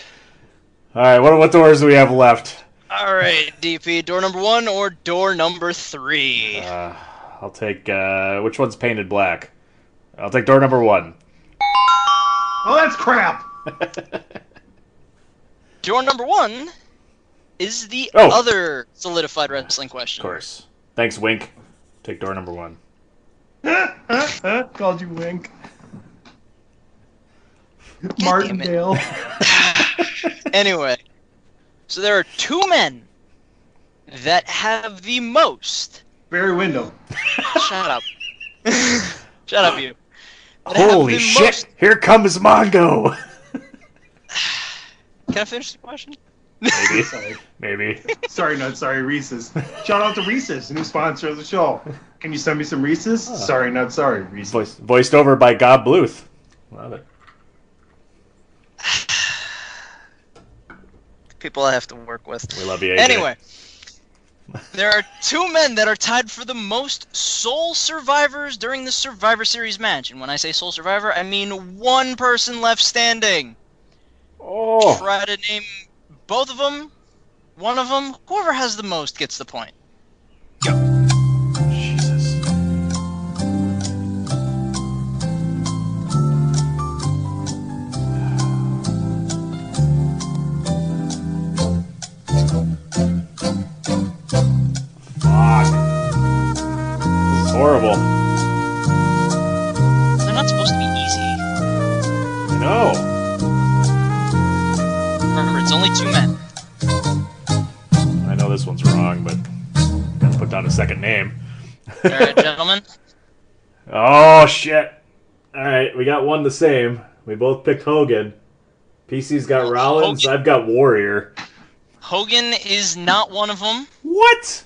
[SPEAKER 1] All right, what, what doors do we have left?
[SPEAKER 5] All right, DP. Door number one or door number three?
[SPEAKER 1] Uh, I'll take. Uh, which one's painted black? I'll take door number one.
[SPEAKER 2] oh, that's crap.
[SPEAKER 5] Door number one is the
[SPEAKER 1] Oh.
[SPEAKER 5] other solidified wrestling question.
[SPEAKER 1] Of course. Thanks, Wink. Take door number one.
[SPEAKER 2] Called you Wink.
[SPEAKER 5] damn.
[SPEAKER 2] Martindale.
[SPEAKER 5] Anyway, so there are two men that have the most.
[SPEAKER 2] Barry Windham.
[SPEAKER 5] Shut up. Shut up, you. That
[SPEAKER 1] Holy shit!
[SPEAKER 5] most-
[SPEAKER 1] Here comes Mongo.
[SPEAKER 5] Can I finish the question?
[SPEAKER 1] Maybe.
[SPEAKER 2] Sorry.
[SPEAKER 1] Maybe.
[SPEAKER 2] Sorry, not sorry, Reese's. Shout out to Reese's, new sponsor of the show. Can you send me some Reese's? Sorry, not sorry, Reese's.
[SPEAKER 1] Voice, voiced over by Gob Bluth. Love it.
[SPEAKER 5] People I have to work with.
[SPEAKER 1] We love you, AJ.
[SPEAKER 5] Anyway, there are two men that are tied for the most sole survivors during the Survivor Series match. And when I say sole survivor, I mean one person left standing.
[SPEAKER 1] Oh.
[SPEAKER 5] Try to name both of them, one of them. Whoever has the most gets the point.
[SPEAKER 1] Jesus.
[SPEAKER 5] All right, gentlemen.
[SPEAKER 1] Oh shit! All right, we got one the same. We both picked Hogan. PC's got Rollins. I've got Warrior.
[SPEAKER 5] Hogan is not one of them.
[SPEAKER 1] What?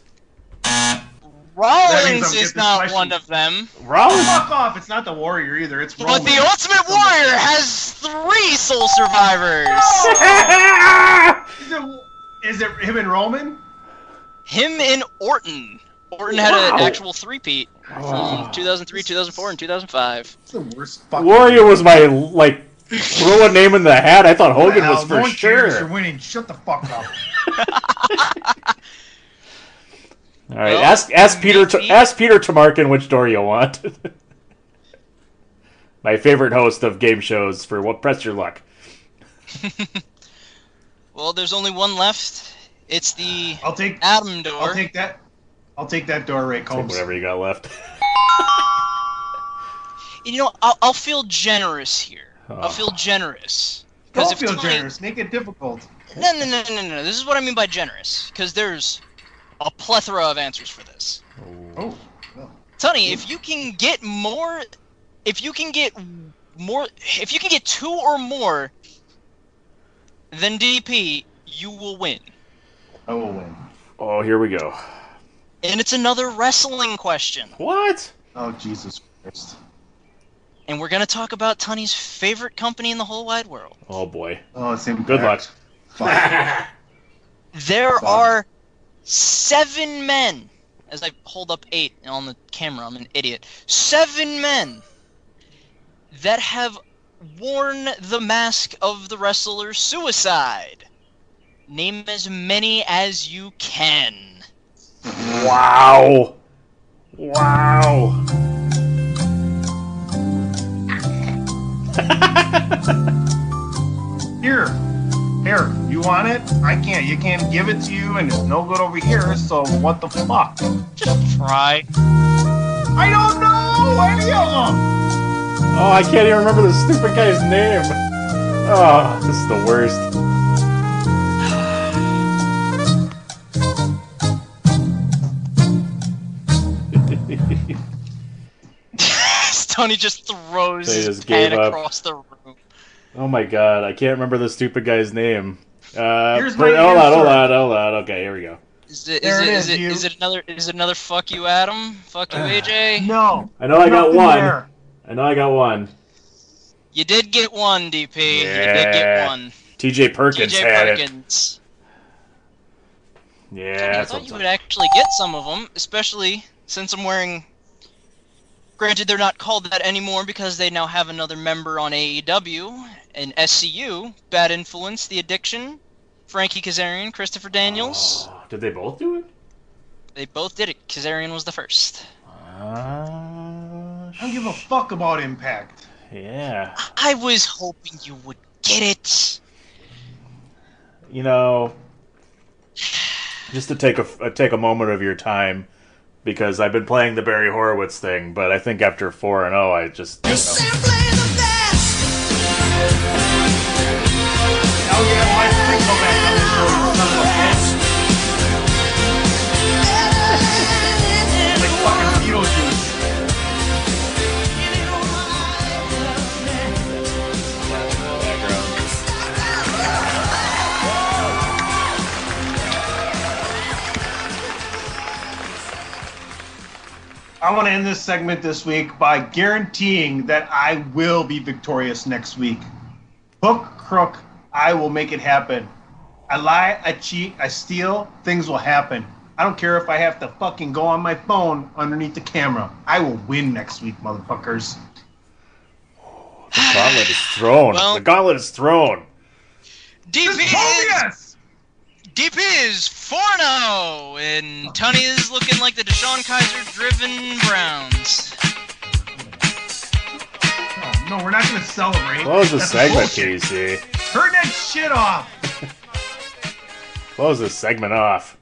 [SPEAKER 5] Rollins is not
[SPEAKER 2] this
[SPEAKER 5] one of them.
[SPEAKER 1] Rollins.
[SPEAKER 2] Fuck off! It's not the Warrior either. It's
[SPEAKER 5] Rollins.
[SPEAKER 2] But
[SPEAKER 5] the Ultimate Warrior has three sole survivors.
[SPEAKER 2] Is it, is it him and Roman?
[SPEAKER 5] Him and Orton. Orton had an actual three-peat from 2003, 2004, and 2005.
[SPEAKER 2] It's the worst fucking.
[SPEAKER 1] Warrior was my like throw a name in the hat. I thought Hogan
[SPEAKER 2] Hell,
[SPEAKER 1] was for
[SPEAKER 2] no one cares.
[SPEAKER 1] sure.
[SPEAKER 2] You're winning. Shut the fuck up.
[SPEAKER 1] All right,
[SPEAKER 5] Well,
[SPEAKER 1] ask ask Peter to,
[SPEAKER 5] maybe-
[SPEAKER 1] ask Peter Tomarken which door you want. My favorite host of game shows for what press your luck.
[SPEAKER 5] Well, there's only one left. It's the
[SPEAKER 2] I'll take
[SPEAKER 5] Adam door.
[SPEAKER 2] I'll take that. I'll take that door, Ray
[SPEAKER 1] Take
[SPEAKER 2] Combs.
[SPEAKER 1] whatever you got left.
[SPEAKER 5] You know, I'll, I'll feel generous here.
[SPEAKER 1] Oh.
[SPEAKER 5] I'll ah. feel generous.
[SPEAKER 2] Don't feel
[SPEAKER 5] Tony-
[SPEAKER 2] generous. Make it difficult.
[SPEAKER 5] No, no, no, no, no, no. This is what I mean by generous. Because there's a plethora of answers for this.
[SPEAKER 2] Oh.
[SPEAKER 5] Tony, if you can get more, if you can get more, if you can get two or more than DP, you will win.
[SPEAKER 2] I will win.
[SPEAKER 1] Oh, here we go.
[SPEAKER 5] And it's another wrestling question.
[SPEAKER 1] What?
[SPEAKER 2] Oh Jesus Christ.
[SPEAKER 5] And we're gonna talk about Tony's favorite company in the whole wide world.
[SPEAKER 1] Oh boy.
[SPEAKER 2] Oh, it's impact.
[SPEAKER 1] Good luck.
[SPEAKER 5] There
[SPEAKER 2] Fuck.
[SPEAKER 5] are seven men. As I hold up eight on the camera, I'm an idiot. Seven men that have worn the mask of the wrestler Suicide. Name as many as you can.
[SPEAKER 1] Wow. Wow.
[SPEAKER 2] Here. Here. You want it? I can't. You can't give it to you, and it's no good over here. So what the fuck?
[SPEAKER 5] Just try.
[SPEAKER 2] I don't know any of them.
[SPEAKER 1] Oh, I can't even remember the stupid guy's name. Oh, this is the worst.
[SPEAKER 5] Tony just throws
[SPEAKER 1] They
[SPEAKER 5] his
[SPEAKER 1] just
[SPEAKER 5] pen across the room.
[SPEAKER 1] Oh my god, I can't remember the stupid guy's name. Uh,
[SPEAKER 2] Here's
[SPEAKER 1] put-
[SPEAKER 2] my
[SPEAKER 1] hold on, hold on, hold on. Okay, here we go.
[SPEAKER 5] Is it
[SPEAKER 2] There
[SPEAKER 5] is
[SPEAKER 2] it
[SPEAKER 5] it
[SPEAKER 2] is,
[SPEAKER 5] is it
[SPEAKER 2] you.
[SPEAKER 5] is it another is it another fuck you Adam? Fuck you AJ?
[SPEAKER 2] No.
[SPEAKER 1] I know I got one.
[SPEAKER 2] there.
[SPEAKER 1] I know I got one.
[SPEAKER 5] You did get one, DP. You did
[SPEAKER 1] Yeah.
[SPEAKER 5] get one.
[SPEAKER 1] TJ Perkins
[SPEAKER 5] TJ
[SPEAKER 1] had it.
[SPEAKER 5] Perkins.
[SPEAKER 1] Yeah,
[SPEAKER 5] I thought you would actually get some of them, especially since I'm wearing. Granted, they're not called that anymore because they now have another member on AEW and SCU. Bad Influence, The Addiction, Frankie Kazarian, Christopher Daniels.
[SPEAKER 1] talking- Did they both do it?
[SPEAKER 5] They both did it. Kazarian was the first.
[SPEAKER 1] Uh,
[SPEAKER 2] I don't give a fuck about Impact.
[SPEAKER 1] yeah.
[SPEAKER 5] I was hoping you would get it.
[SPEAKER 1] You know, just to take a uh, take a moment of your time, because I've been playing the Barry Horowitz thing, but I think after four and zero, I just
[SPEAKER 2] I want to end this segment this week by guaranteeing that I will be victorious next week. Hook, crook, I will make it happen. I lie, I cheat, I steal, things will happen. I don't care if I have to fucking go on my phone underneath the camera. I will win next week, motherfuckers.
[SPEAKER 1] the gauntlet is thrown.
[SPEAKER 5] Well-
[SPEAKER 1] the gauntlet is thrown.
[SPEAKER 5] DP is, DP is 4 0, and Tony is looking like the DeShone Kizer driven Browns.
[SPEAKER 2] Oh, no, we're not going to celebrate.
[SPEAKER 1] Close the
[SPEAKER 2] That's
[SPEAKER 1] segment,
[SPEAKER 2] bullshit.
[SPEAKER 1] Casey.
[SPEAKER 2] Turn that shit off.
[SPEAKER 1] Close this segment off.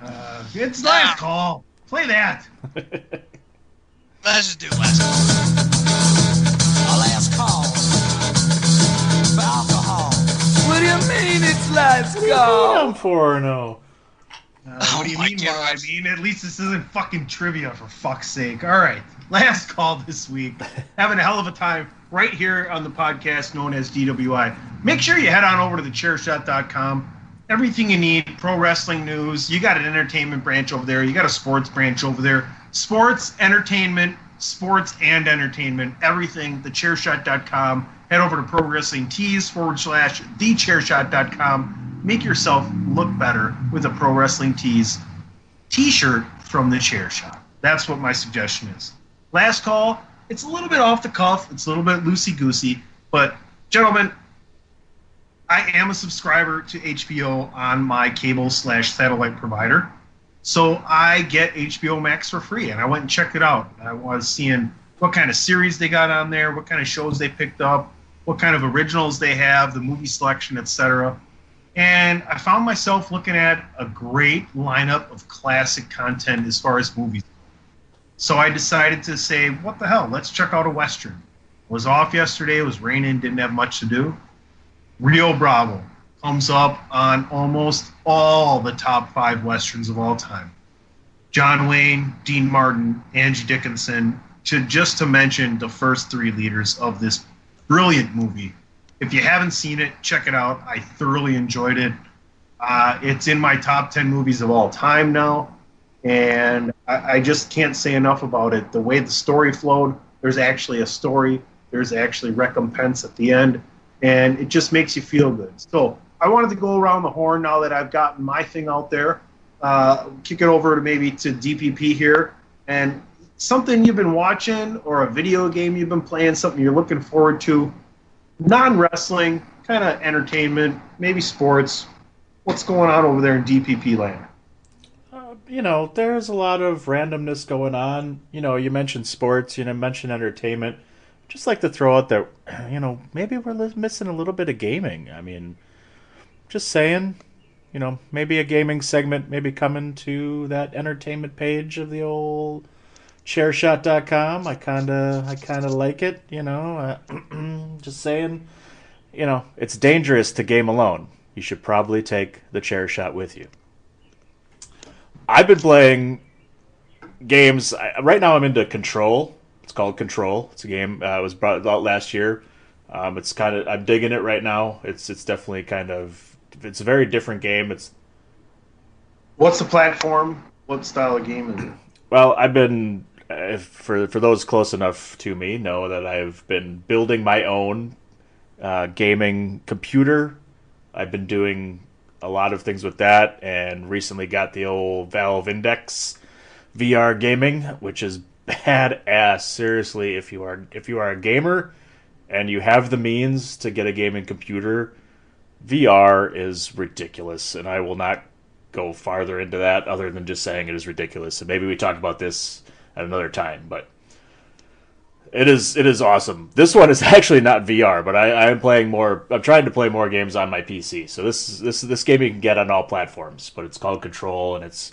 [SPEAKER 2] Uh, it's last call. Play that.
[SPEAKER 5] Let's just do last
[SPEAKER 6] Last mean it's last
[SPEAKER 1] I'm four and zero.
[SPEAKER 2] Uh, what do you mean? What I mean? At least this isn't fucking trivia, for fuck's sake. All right, last call this week. Having a hell of a time right here on the podcast known as DWI. Make sure you head on over to thechairshot.com. Everything you need, pro wrestling news. You got an entertainment branch over there. You got a sports branch over there. Sports, entertainment, sports and entertainment. Everything. Thechairshot.com. Head over to Pro Wrestling Tees forward slash thechairshot.com. Make yourself look better with a Pro Wrestling Tees t-shirt from the chair shot. That's what my suggestion is. Last call. It's a little bit off the cuff. It's a little bit loosey goosey, but gentlemen, I am a subscriber to HBO on my cable slash satellite provider, so I get HBO Max for free, and I went and checked it out. I was seeing what kind of series they got on there, what kind of shows they picked up, what kind of originals they have, the movie selection, etc. And I found myself looking at a great lineup of classic content as far as movies. So I decided to say, what the hell? Let's check out a western. Was off yesterday. It was raining. Didn't have much to do. Rio Bravo comes up on almost all the top five westerns of all time. John Wayne, Dean Martin, Angie Dickinson, to just to mention the first three leaders of this brilliant movie. If you haven't seen it, check it out. I thoroughly enjoyed it. Uh, it's in my top 10 movies of all time now, and I, I just can't say enough about it. The way the story flowed, there's actually a story, there's actually recompense at the end, and it just makes you feel good. So I wanted to go around the horn now that I've gotten my thing out there. Uh, kick it over to maybe to DPP here, and something you've been watching or a video game you've been playing, something you're looking forward to, non wrestling, kind of entertainment, maybe sports. What's going on over there in DPP land?
[SPEAKER 1] Uh, you know, there's a lot of randomness going on. You know, you mentioned sports, you know, mentioned entertainment. Just like to throw out that, you know, maybe we're missing a little bit of gaming. I mean, just saying, you know, maybe a gaming segment maybe coming to that entertainment page of the old chairshot.com. I kind of I kind of like it, you know. Uh, just saying, you know, it's dangerous to game alone. You should probably take the chair shot with you. I've been playing games I- right now. I'm into Control. It's called Control. It's a game. Uh, it was brought out last year. Um, it's kind of I'm digging it right now. It's it's definitely kind of it's a very different game. It's
[SPEAKER 2] What's the platform? What style of game is it?
[SPEAKER 1] Well, I've been uh, for for those close enough to me know that I've been building my own uh, gaming computer. I've been doing a lot of things with that, and recently got the old Valve Index VR gaming, which is badass. Seriously, if you are if you are a gamer and you have the means to get a gaming computer, VR is ridiculous, and I will not go farther into that other than just saying it is ridiculous. And maybe we talk about this at another time, but it is it is awesome. This one is actually not VR, but I, I'm playing more. I'm trying to play more games on my PC. So this this this game you can get on all platforms, but it's called Control, and it's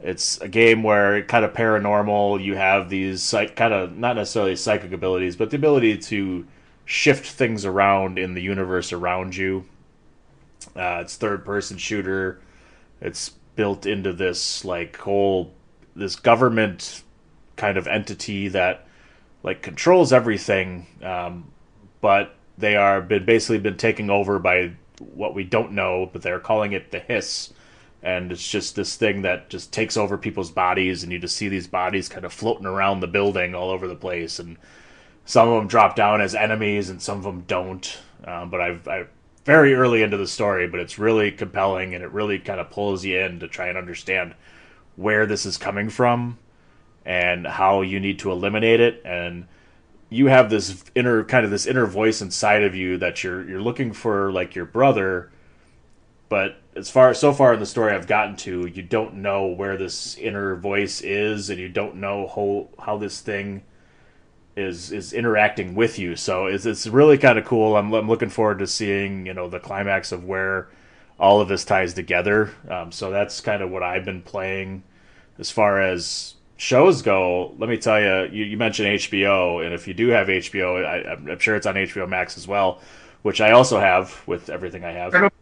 [SPEAKER 1] it's a game where kind of paranormal. You have these psych, kind of not necessarily psychic abilities, but the ability to shift things around in the universe around you. Uh, it's third person shooter. It's built into this like whole this government kind of entity that like controls everything, um, but they are been basically been taken over by what we don't know, but they're calling it the hiss, and it's just this thing that just takes over people's bodies, and you just see these bodies kind of floating around the building all over the place, and some of them drop down as enemies, and some of them don't. Um, but I've, I very early into the story, but it's really compelling, and it really kind of pulls you in to try and understand where this is coming from and how you need to eliminate it. And you have this inner kind of this inner voice inside of you that you're you're looking for like your brother. But as far so far in the story I've gotten to you don't know where this inner voice is and you don't know how how this thing is is interacting with you. So it's it's really kind of cool. I'm, I'm looking forward to seeing you know the climax of where all of this ties together. Um, so that's kind of what I've been playing as far as shows go, let me tell you, you, you mentioned HBO, and if you do have HBO, I, I'm sure it's on HBO Max as well, which I also have with everything I have.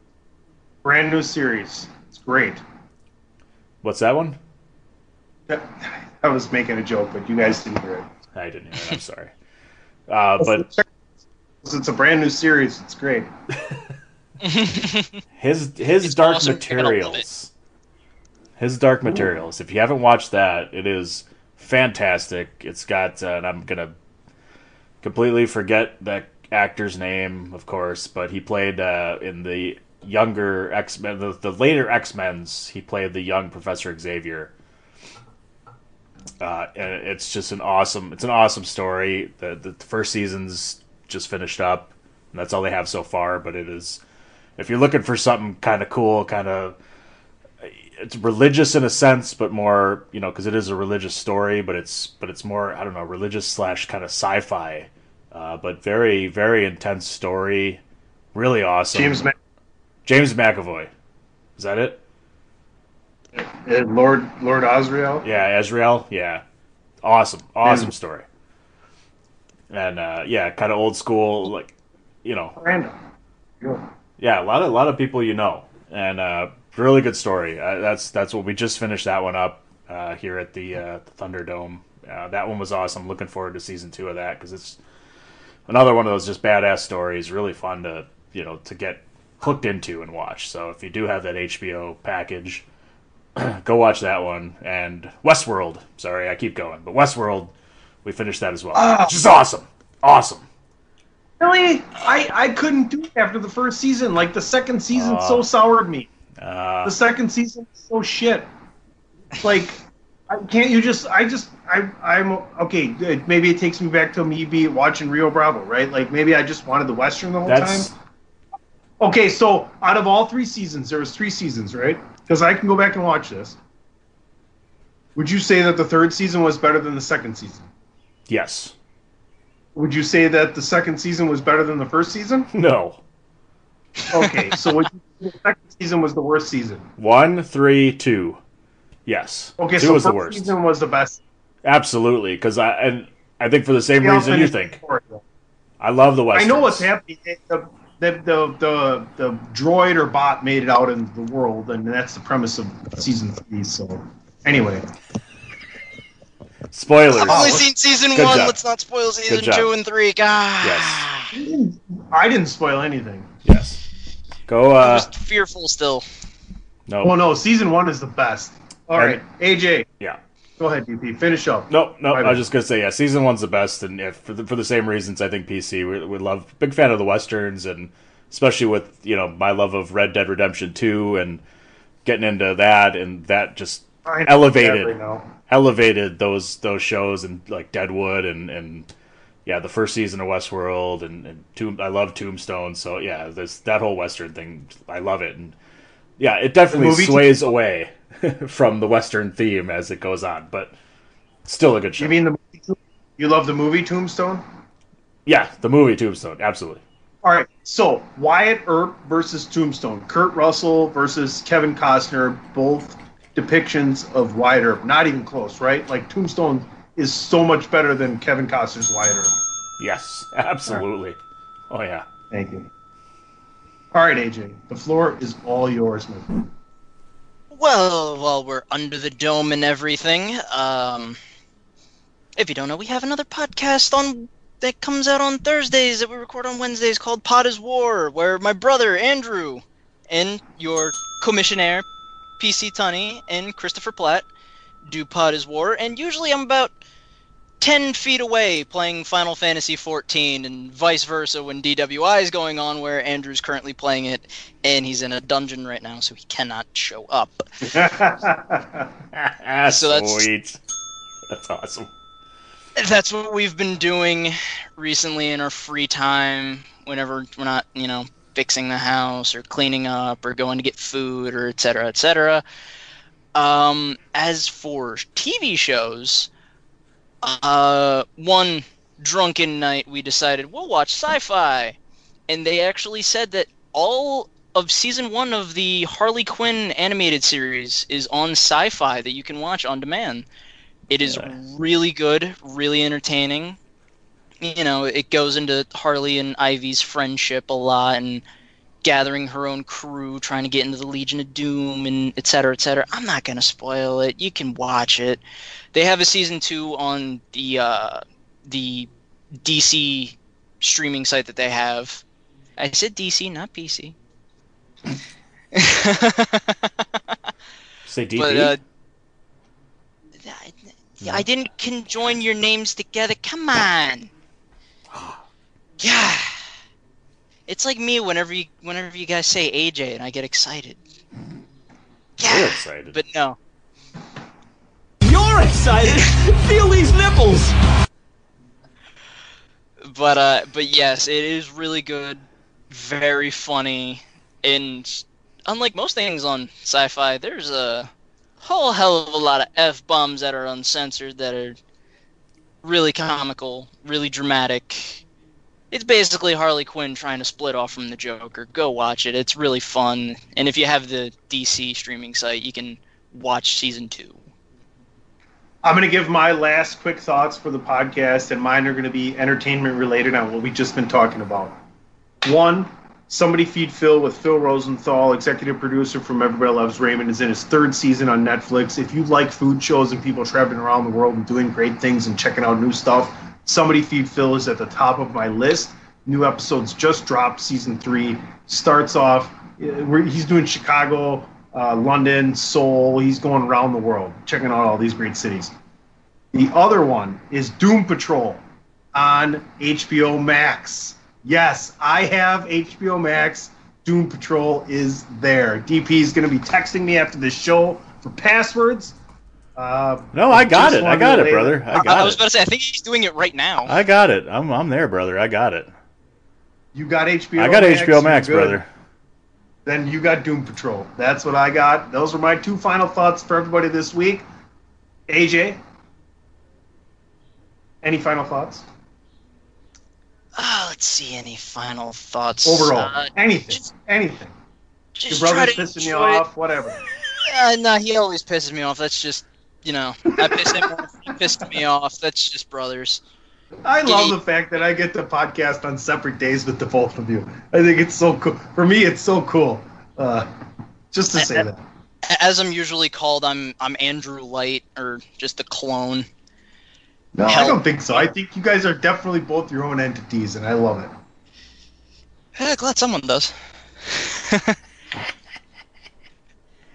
[SPEAKER 2] Brand new series. It's great.
[SPEAKER 1] What's that one?
[SPEAKER 2] I was making a joke, but you guys didn't hear it.
[SPEAKER 1] I didn't hear it. I'm sorry. Uh, but
[SPEAKER 2] it's a brand new series. It's great.
[SPEAKER 1] his his Dark Materials. His Dark Materials. If you haven't watched that, it is fantastic. It's got, uh, and I'm gonna completely forget that actor's name, of course, but he played uh, in the younger X Men, the, the later X Men's. He played the young Professor Xavier. Uh, and it's just an awesome, it's an awesome story. The, the the first season's just finished up, and that's all they have so far. But it is, if you're looking for something kind of cool, kind of it's religious in a sense, but more you know because it is a religious story, but it's but it's more I don't know religious slash kind of sci-fi, uh, but very very intense story, really awesome.
[SPEAKER 2] James
[SPEAKER 1] James McAvoy, is that it?
[SPEAKER 2] Uh, Lord Lord Asriel.
[SPEAKER 1] Yeah, Ezreal. Yeah, awesome, awesome
[SPEAKER 2] And-
[SPEAKER 1] story. And uh, yeah, kind of old school, like you know,
[SPEAKER 2] Random.
[SPEAKER 1] Yeah, a lot of a lot of people you know, and uh, really good story. Uh, that's that's what we just finished that one up uh, here at the, uh, the Thunderdome. Uh, that one was awesome. Looking forward to season two of that because it's another one of those just badass stories. Really fun to you know to get hooked into and watch. So if you do have that HBO package, go watch that one. And Westworld. Sorry, I keep going, but Westworld, we finished that as well,
[SPEAKER 2] Ah.
[SPEAKER 1] which is awesome. Awesome.
[SPEAKER 2] Really, I I couldn't do it after the first season. Like the second season
[SPEAKER 1] Oh.
[SPEAKER 2] so soured me.
[SPEAKER 1] Uh,
[SPEAKER 2] The second season is so shit. Like, I, can't you just? I just I I'm okay. Good. Maybe it takes me back to me be watching Rio Bravo, right? Like maybe I just wanted the western the whole
[SPEAKER 1] that's
[SPEAKER 2] time. Okay, so out of all three seasons, there was three seasons, right? Because I can go back and watch this. Would you say that the third season was better than the second season?
[SPEAKER 1] yes.
[SPEAKER 2] Would you say that the second season was better than the first season?
[SPEAKER 1] No.
[SPEAKER 2] Okay, so would you the second season was the worst season?
[SPEAKER 1] One, three, two. Yes.
[SPEAKER 2] Okay,
[SPEAKER 1] two
[SPEAKER 2] so
[SPEAKER 1] was
[SPEAKER 2] first
[SPEAKER 1] the worst.
[SPEAKER 2] season was the best.
[SPEAKER 1] Absolutely, because I and I think for the same
[SPEAKER 2] Yeah,
[SPEAKER 1] reason you think.
[SPEAKER 2] before.
[SPEAKER 1] I love the West.
[SPEAKER 2] I know what's happening. The, the, the, the, the droid or bot made it out in the world, and that's the premise of season three. So, anyway,
[SPEAKER 1] Spoilers.
[SPEAKER 5] I've only seen season
[SPEAKER 1] Good
[SPEAKER 5] one.
[SPEAKER 1] job.
[SPEAKER 5] Let's not spoil season two and three. God.
[SPEAKER 1] Yes.
[SPEAKER 2] I didn't spoil anything.
[SPEAKER 1] Yes. Go.
[SPEAKER 5] I'm
[SPEAKER 1] Uh.
[SPEAKER 5] just fearful still.
[SPEAKER 1] No.
[SPEAKER 2] Oh no, season one is the best. All right, AJ.
[SPEAKER 1] Yeah.
[SPEAKER 2] Go ahead, DP. Finish up.
[SPEAKER 1] No, no.
[SPEAKER 2] My
[SPEAKER 1] I
[SPEAKER 2] bad.
[SPEAKER 1] was just gonna say, yeah, season one's the best, and if, for the for the same reasons, I think PC we, we love big fan of the westerns, and especially with you know my love of Red Dead Redemption Two, and getting into that, and that just
[SPEAKER 2] I know
[SPEAKER 1] elevated
[SPEAKER 2] that right now.
[SPEAKER 1] elevated those those shows and like Deadwood and and yeah, the first season of Westworld and, and Tomb, I love Tombstone. So yeah, this that whole Western thing, I love it. And yeah, it definitely sways away from the Western theme as it goes on, but still a good show.
[SPEAKER 2] You mean the you love the movie Tombstone?
[SPEAKER 1] yeah, the movie Tombstone, absolutely.
[SPEAKER 2] All right, so Wyatt Earp versus Tombstone, Kurt Russell versus Kevin Costner, both depictions of Wyatt Earp. Not even close, right? Like Tombstone is so much better than Kevin Costner's Wyatt Earp.
[SPEAKER 1] Yes, absolutely. Oh yeah.
[SPEAKER 2] Thank you. All right, AJ, the floor is all yours, my friend.
[SPEAKER 5] Well, while we're under the dome and everything, um, if you don't know, we have another podcast on that comes out on Thursdays that we record on Wednesdays called Pod is War, where my brother Andrew and your commissionaire PC Tunney and Christopher Platt do Pod is War, and usually I'm about 10 feet away playing Final Fantasy XIV and vice versa when DWI is going on where Andrew's currently playing it and he's in a dungeon right now so he cannot show up. So that's-
[SPEAKER 1] sweet. That's awesome.
[SPEAKER 5] That's what we've been doing recently in our free time whenever we're not, you know, fixing the house or cleaning up or going to get food or et cetera, et cetera. Um, as for TV shows, uh, one drunken night we decided we'll watch sci-fi, and they actually said that all of season one of the Harley Quinn animated series is on Sci-Fi that you can watch on demand. It is really good, really entertaining. You know, it goes into Harley and Ivy's friendship a lot and gathering her own crew, trying to get into the Legion of Doom, and et cetera, et cetera. I'm not gonna spoil it. You can watch it. They have a season two on the uh, the DC streaming site that they have. I said DC, not PC.
[SPEAKER 1] Say DP.
[SPEAKER 5] But uh, I, I didn't conjoin your names together. Come on. Yeah. It's like me whenever you whenever you guys say AJ and I get excited.
[SPEAKER 1] We're excited.
[SPEAKER 5] But no.
[SPEAKER 14] You're excited. Feel these nipples.
[SPEAKER 5] But uh but yes, it is really good, very funny and unlike most things on sci-fi, there's a whole hell of a lot of f bombs that are uncensored that are really comical, really dramatic. It's basically Harley Quinn trying to split off from the Joker. Go watch it. It's really fun. And if you have the DC streaming site, you can watch season two.
[SPEAKER 2] I'm going to give my last quick thoughts for the podcast, and mine are going to be entertainment related on what we've just been talking about. One, Somebody Feed Phil with Phil Rosenthal, executive producer from Everybody Loves Raymond, is in his third season on Netflix. If you like food shows and people traveling around the world and doing great things and checking out new stuff, Somebody Feed Phil is at the top of my list. New episodes just dropped. Season three starts off. uh, He's doing Chicago, uh, London, Seoul. He's going around the world, checking out all these great cities. The other one is Doom Patrol on HBO Max. Yes, I have HBO Max. Doom Patrol is there. DP is going to be texting me after this show for passwords. Uh,
[SPEAKER 1] No, I got it. I got
[SPEAKER 2] to
[SPEAKER 1] it,
[SPEAKER 2] lay-
[SPEAKER 1] brother. I
[SPEAKER 5] I,
[SPEAKER 1] got
[SPEAKER 5] was about to say, I think he's doing it right now.
[SPEAKER 1] I got it. I'm I'm there, brother. I got it.
[SPEAKER 2] You got HBO.
[SPEAKER 1] I got
[SPEAKER 2] Max,
[SPEAKER 1] HBO Max, brother.
[SPEAKER 2] Then you got Doom Patrol. That's what I got. Those were my two final thoughts for everybody this week. AJ, any final thoughts?
[SPEAKER 5] Ah, let's see. Any final thoughts?
[SPEAKER 2] Overall,
[SPEAKER 5] Uh,
[SPEAKER 2] anything, anything.
[SPEAKER 5] just
[SPEAKER 2] Your brother's pissing you off, whatever.
[SPEAKER 5] Uh, nah, he always pisses me off. That's just, you know, I piss him off. He pissed me off. That's just brothers.
[SPEAKER 2] I love the fact that I get to podcast on separate days with the both of you. I think it's so cool. For me, it's so cool. Uh, just to say that.
[SPEAKER 5] As I'm usually called, I'm I'm Andrew Light or just a clone.
[SPEAKER 2] No, I don't think so. I think you guys are definitely both your own entities, and I love it.
[SPEAKER 5] Eh, glad someone does.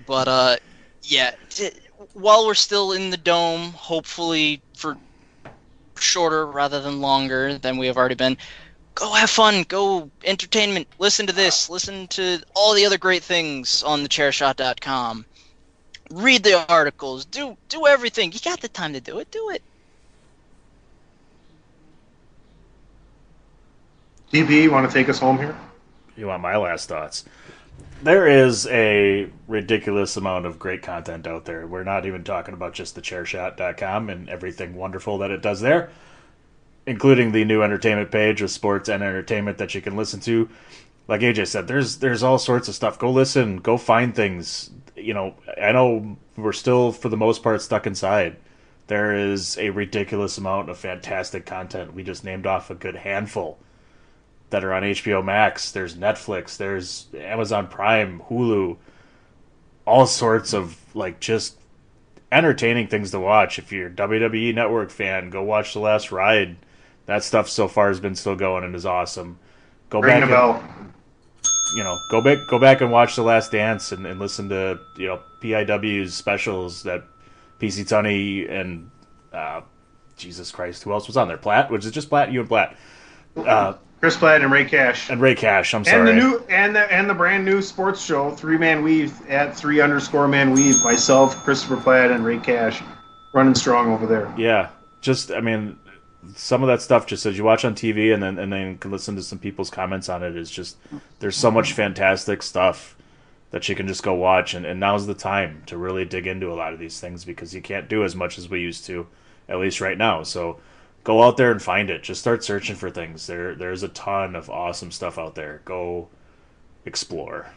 [SPEAKER 5] but uh, yeah. T- while we're still in the dome, hopefully for shorter rather than longer than we have already been. Go have fun. Go entertainment. Listen to this. Listen to all the other great things on the thechairshot.com. Read the articles. Do do everything. You got the time to do it. Do it.
[SPEAKER 2] DP, you want to take us home here?
[SPEAKER 1] You want my last thoughts? There is a ridiculous amount of great content out there. We're not even talking about just the chairshot.com and everything wonderful that it does there, including the new entertainment page with sports and entertainment that you can listen to. Like AJ said, there's there's all sorts of stuff. Go listen, go find things. You know, I know we're still for the most part stuck inside. There is a ridiculous amount of fantastic content. We just named off a good handful that are on HBO Max. There's Netflix. There's Amazon Prime, Hulu, all sorts of like just entertaining things to watch. If you're a WWE Network fan, go watch The Last Ride. That stuff so far has been still going and is awesome. Go
[SPEAKER 2] Ring
[SPEAKER 1] back
[SPEAKER 2] the
[SPEAKER 1] and, you know, go back go back and watch The Last Dance and, and listen to you know PIW's specials that PC Tunney and uh, Jesus Christ, who else was on there? Platt, which is just Platt, you and Platt. Uh,
[SPEAKER 2] Chris Platt and Ray Cash.
[SPEAKER 1] and Ray Cash. I'm sorry.
[SPEAKER 2] And the new and the and the brand new sports show, Three Man Weave at three underscore man weave. Myself, Christopher Platt, and Ray Cash, running strong over there.
[SPEAKER 1] Yeah, just I mean, some of that stuff just as you watch on TV and then and then can listen to some people's comments on it is just there's so much fantastic stuff that you can just go watch and, and now's the time to really dig into a lot of these things because you can't do as much as we used to, at least right now. So go out there and find it. Just start searching for things. There there's a ton of awesome stuff out there. Go explore.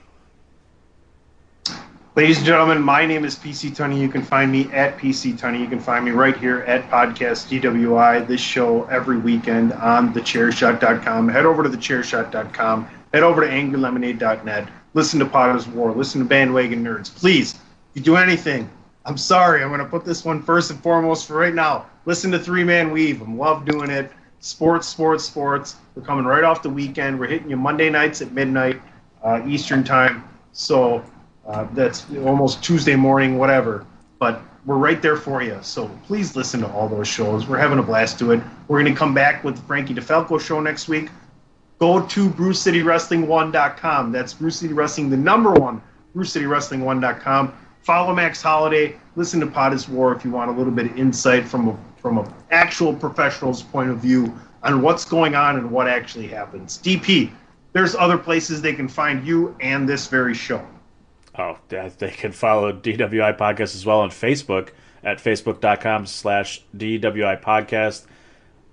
[SPEAKER 2] Ladies and gentlemen, my name is PC Tunney. You can find me at PC Tunney. You can find me right here at Podcast DWI. This show every weekend on thechairshot.com. Head over to thechairshot.com. Head over to angrylemonade.net. Listen to Potter's War. Listen to Bandwagon Nerds. Please, if you do anything, I'm sorry. I'm going to put this one first and foremost for right now. Listen to Three Man Weave. I love doing it. Sports, sports, sports. We're coming right off the weekend. We're hitting you Monday nights at midnight uh, Eastern time. So uh, that's almost Tuesday morning, whatever. But we're right there for you. So please listen to all those shows. We're having a blast to it. We're going to come back with the Frankie DeFalco show next week. Go to BrewCityWrestling1.com. That's Brew City Wrestling, the number one, BrewCityWrestling1.com. Follow Max Holiday. Listen to Potter's War if you want a little bit of insight from a from an actual professional's point of view on what's going on and what actually happens. DP, there's other places they can find you and this very show.
[SPEAKER 1] Oh, they can follow DWI Podcast as well on Facebook at facebook.com slash DWI Podcast.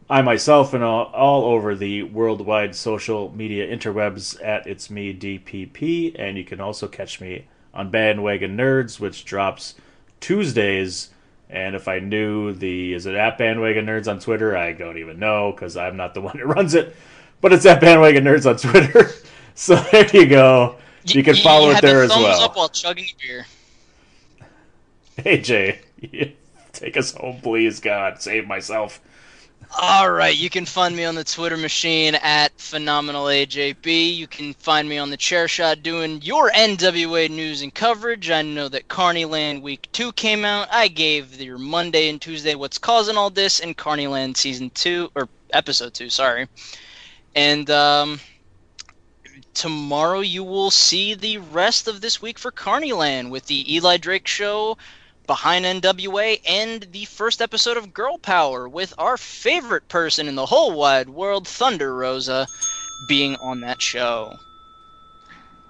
[SPEAKER 1] I myself and all, all over the worldwide social media interwebs at It's Me DPP, and you can also catch me on Bandwagon Nerds, which drops Tuesdays. And if I knew the is it at Bandwagon Nerds on Twitter, I don't even know because I'm not the one that runs it. But it's at Bandwagon Nerds on Twitter. so there you go. You can follow it there
[SPEAKER 5] the
[SPEAKER 1] as well.
[SPEAKER 5] up while chugging beer.
[SPEAKER 1] Hey Jay, take us home, please. God, save myself.
[SPEAKER 5] All right, you can find me on the Twitter machine at phenomenalajb. You can find me on the chair shot doing your NWA news and coverage. I know that Carnyland Week 2 came out. I gave your Monday and Tuesday what's causing all this in Carnyland Season 2 or Episode 2, sorry. And um tomorrow you will see the rest of this week for Carnyland with the Eli Drake show behind NWA and the first episode of Girl Power with our favorite person in the whole wide world, Thunder Rosa, being on that show.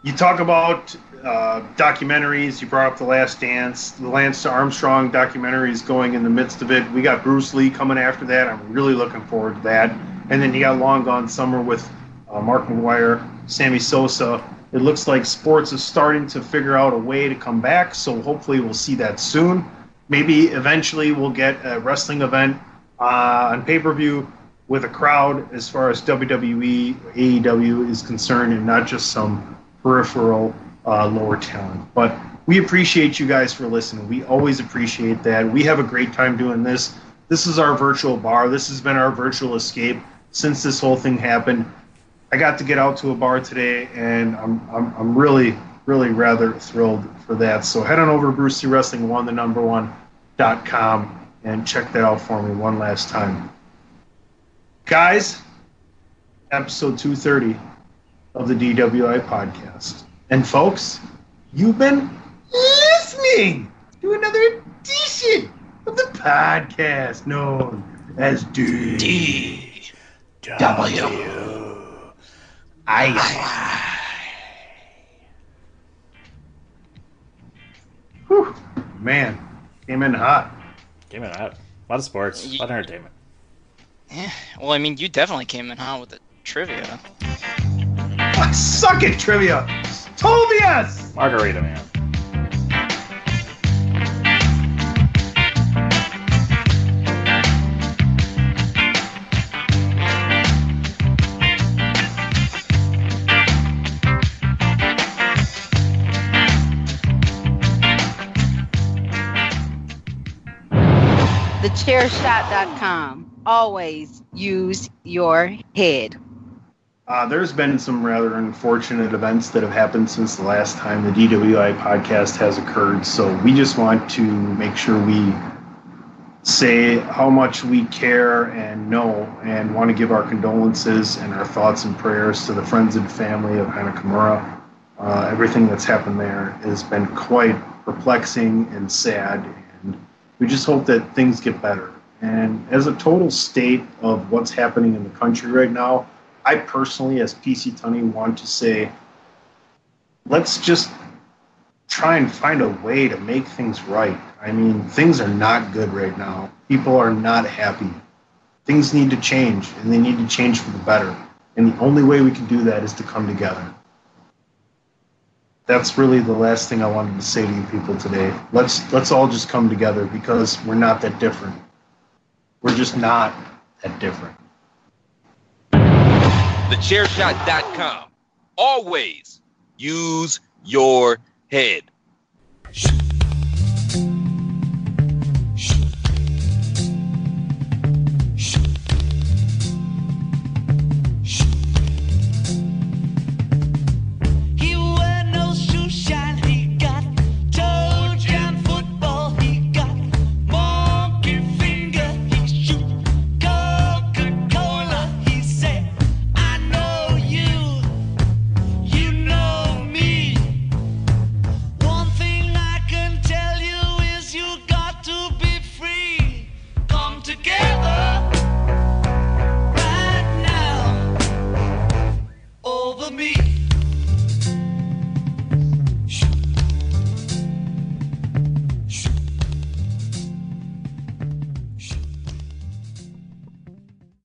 [SPEAKER 2] You talk about uh, documentaries. You brought up The Last Dance. The Lance Armstrong documentary is going in the midst of it. We got Bruce Lee coming after that. I'm really looking forward to that. And then you got Long Gone Summer with uh, Mark McGwire, Sammy Sosa. It looks like sports is starting to figure out a way to come back, so hopefully we'll see that soon. Maybe eventually we'll get a wrestling event uh, on pay per view with a crowd as far as WWE, AEW is concerned, and not just some peripheral uh, lower talent. But we appreciate you guys for listening. We always appreciate that. We have a great time doing this. This is our virtual bar. This has been our virtual escape since this whole thing happened. I got to get out to a bar today, and I'm, I'm, I'm really, really rather thrilled for that. So head on over to Brew City Wrestling One, the number one dot com, and check that out for me one last time. Guys, episode 230 of the DWI podcast. And folks, you've been listening to another edition of the podcast known as D W I. Whew, man, came in hot.
[SPEAKER 1] Came in hot. A lot of sports, a lot of entertainment.
[SPEAKER 5] Yeah, well, I mean, you definitely came in hot with the trivia.
[SPEAKER 2] I suck at trivia. Tobias!
[SPEAKER 1] Margarita, man.
[SPEAKER 12] TheChairShot.com. Always use your head.
[SPEAKER 2] Uh, there's been some rather unfortunate events that have happened since the last time the DWI podcast has occurred. So we just want to make sure we say how much we care and know and want to give our condolences and our thoughts and prayers to the friends and family of Hana Kimura. Uh, everything that's happened there has been quite perplexing and sad, we just hope that things get better. And as a total state of what's happening in the country right now, I personally, as PC Tunney, want to say, let's just try and find a way to make things right. I mean, things are not good right now. People are not happy. Things need to change, and they need to change for the better. And the only way we can do that is to come together. That's really the last thing I wanted to say to you people today. Let's let's all just come together because we're not that different. We're just not that different.
[SPEAKER 11] TheChairShot.com. Always use your head.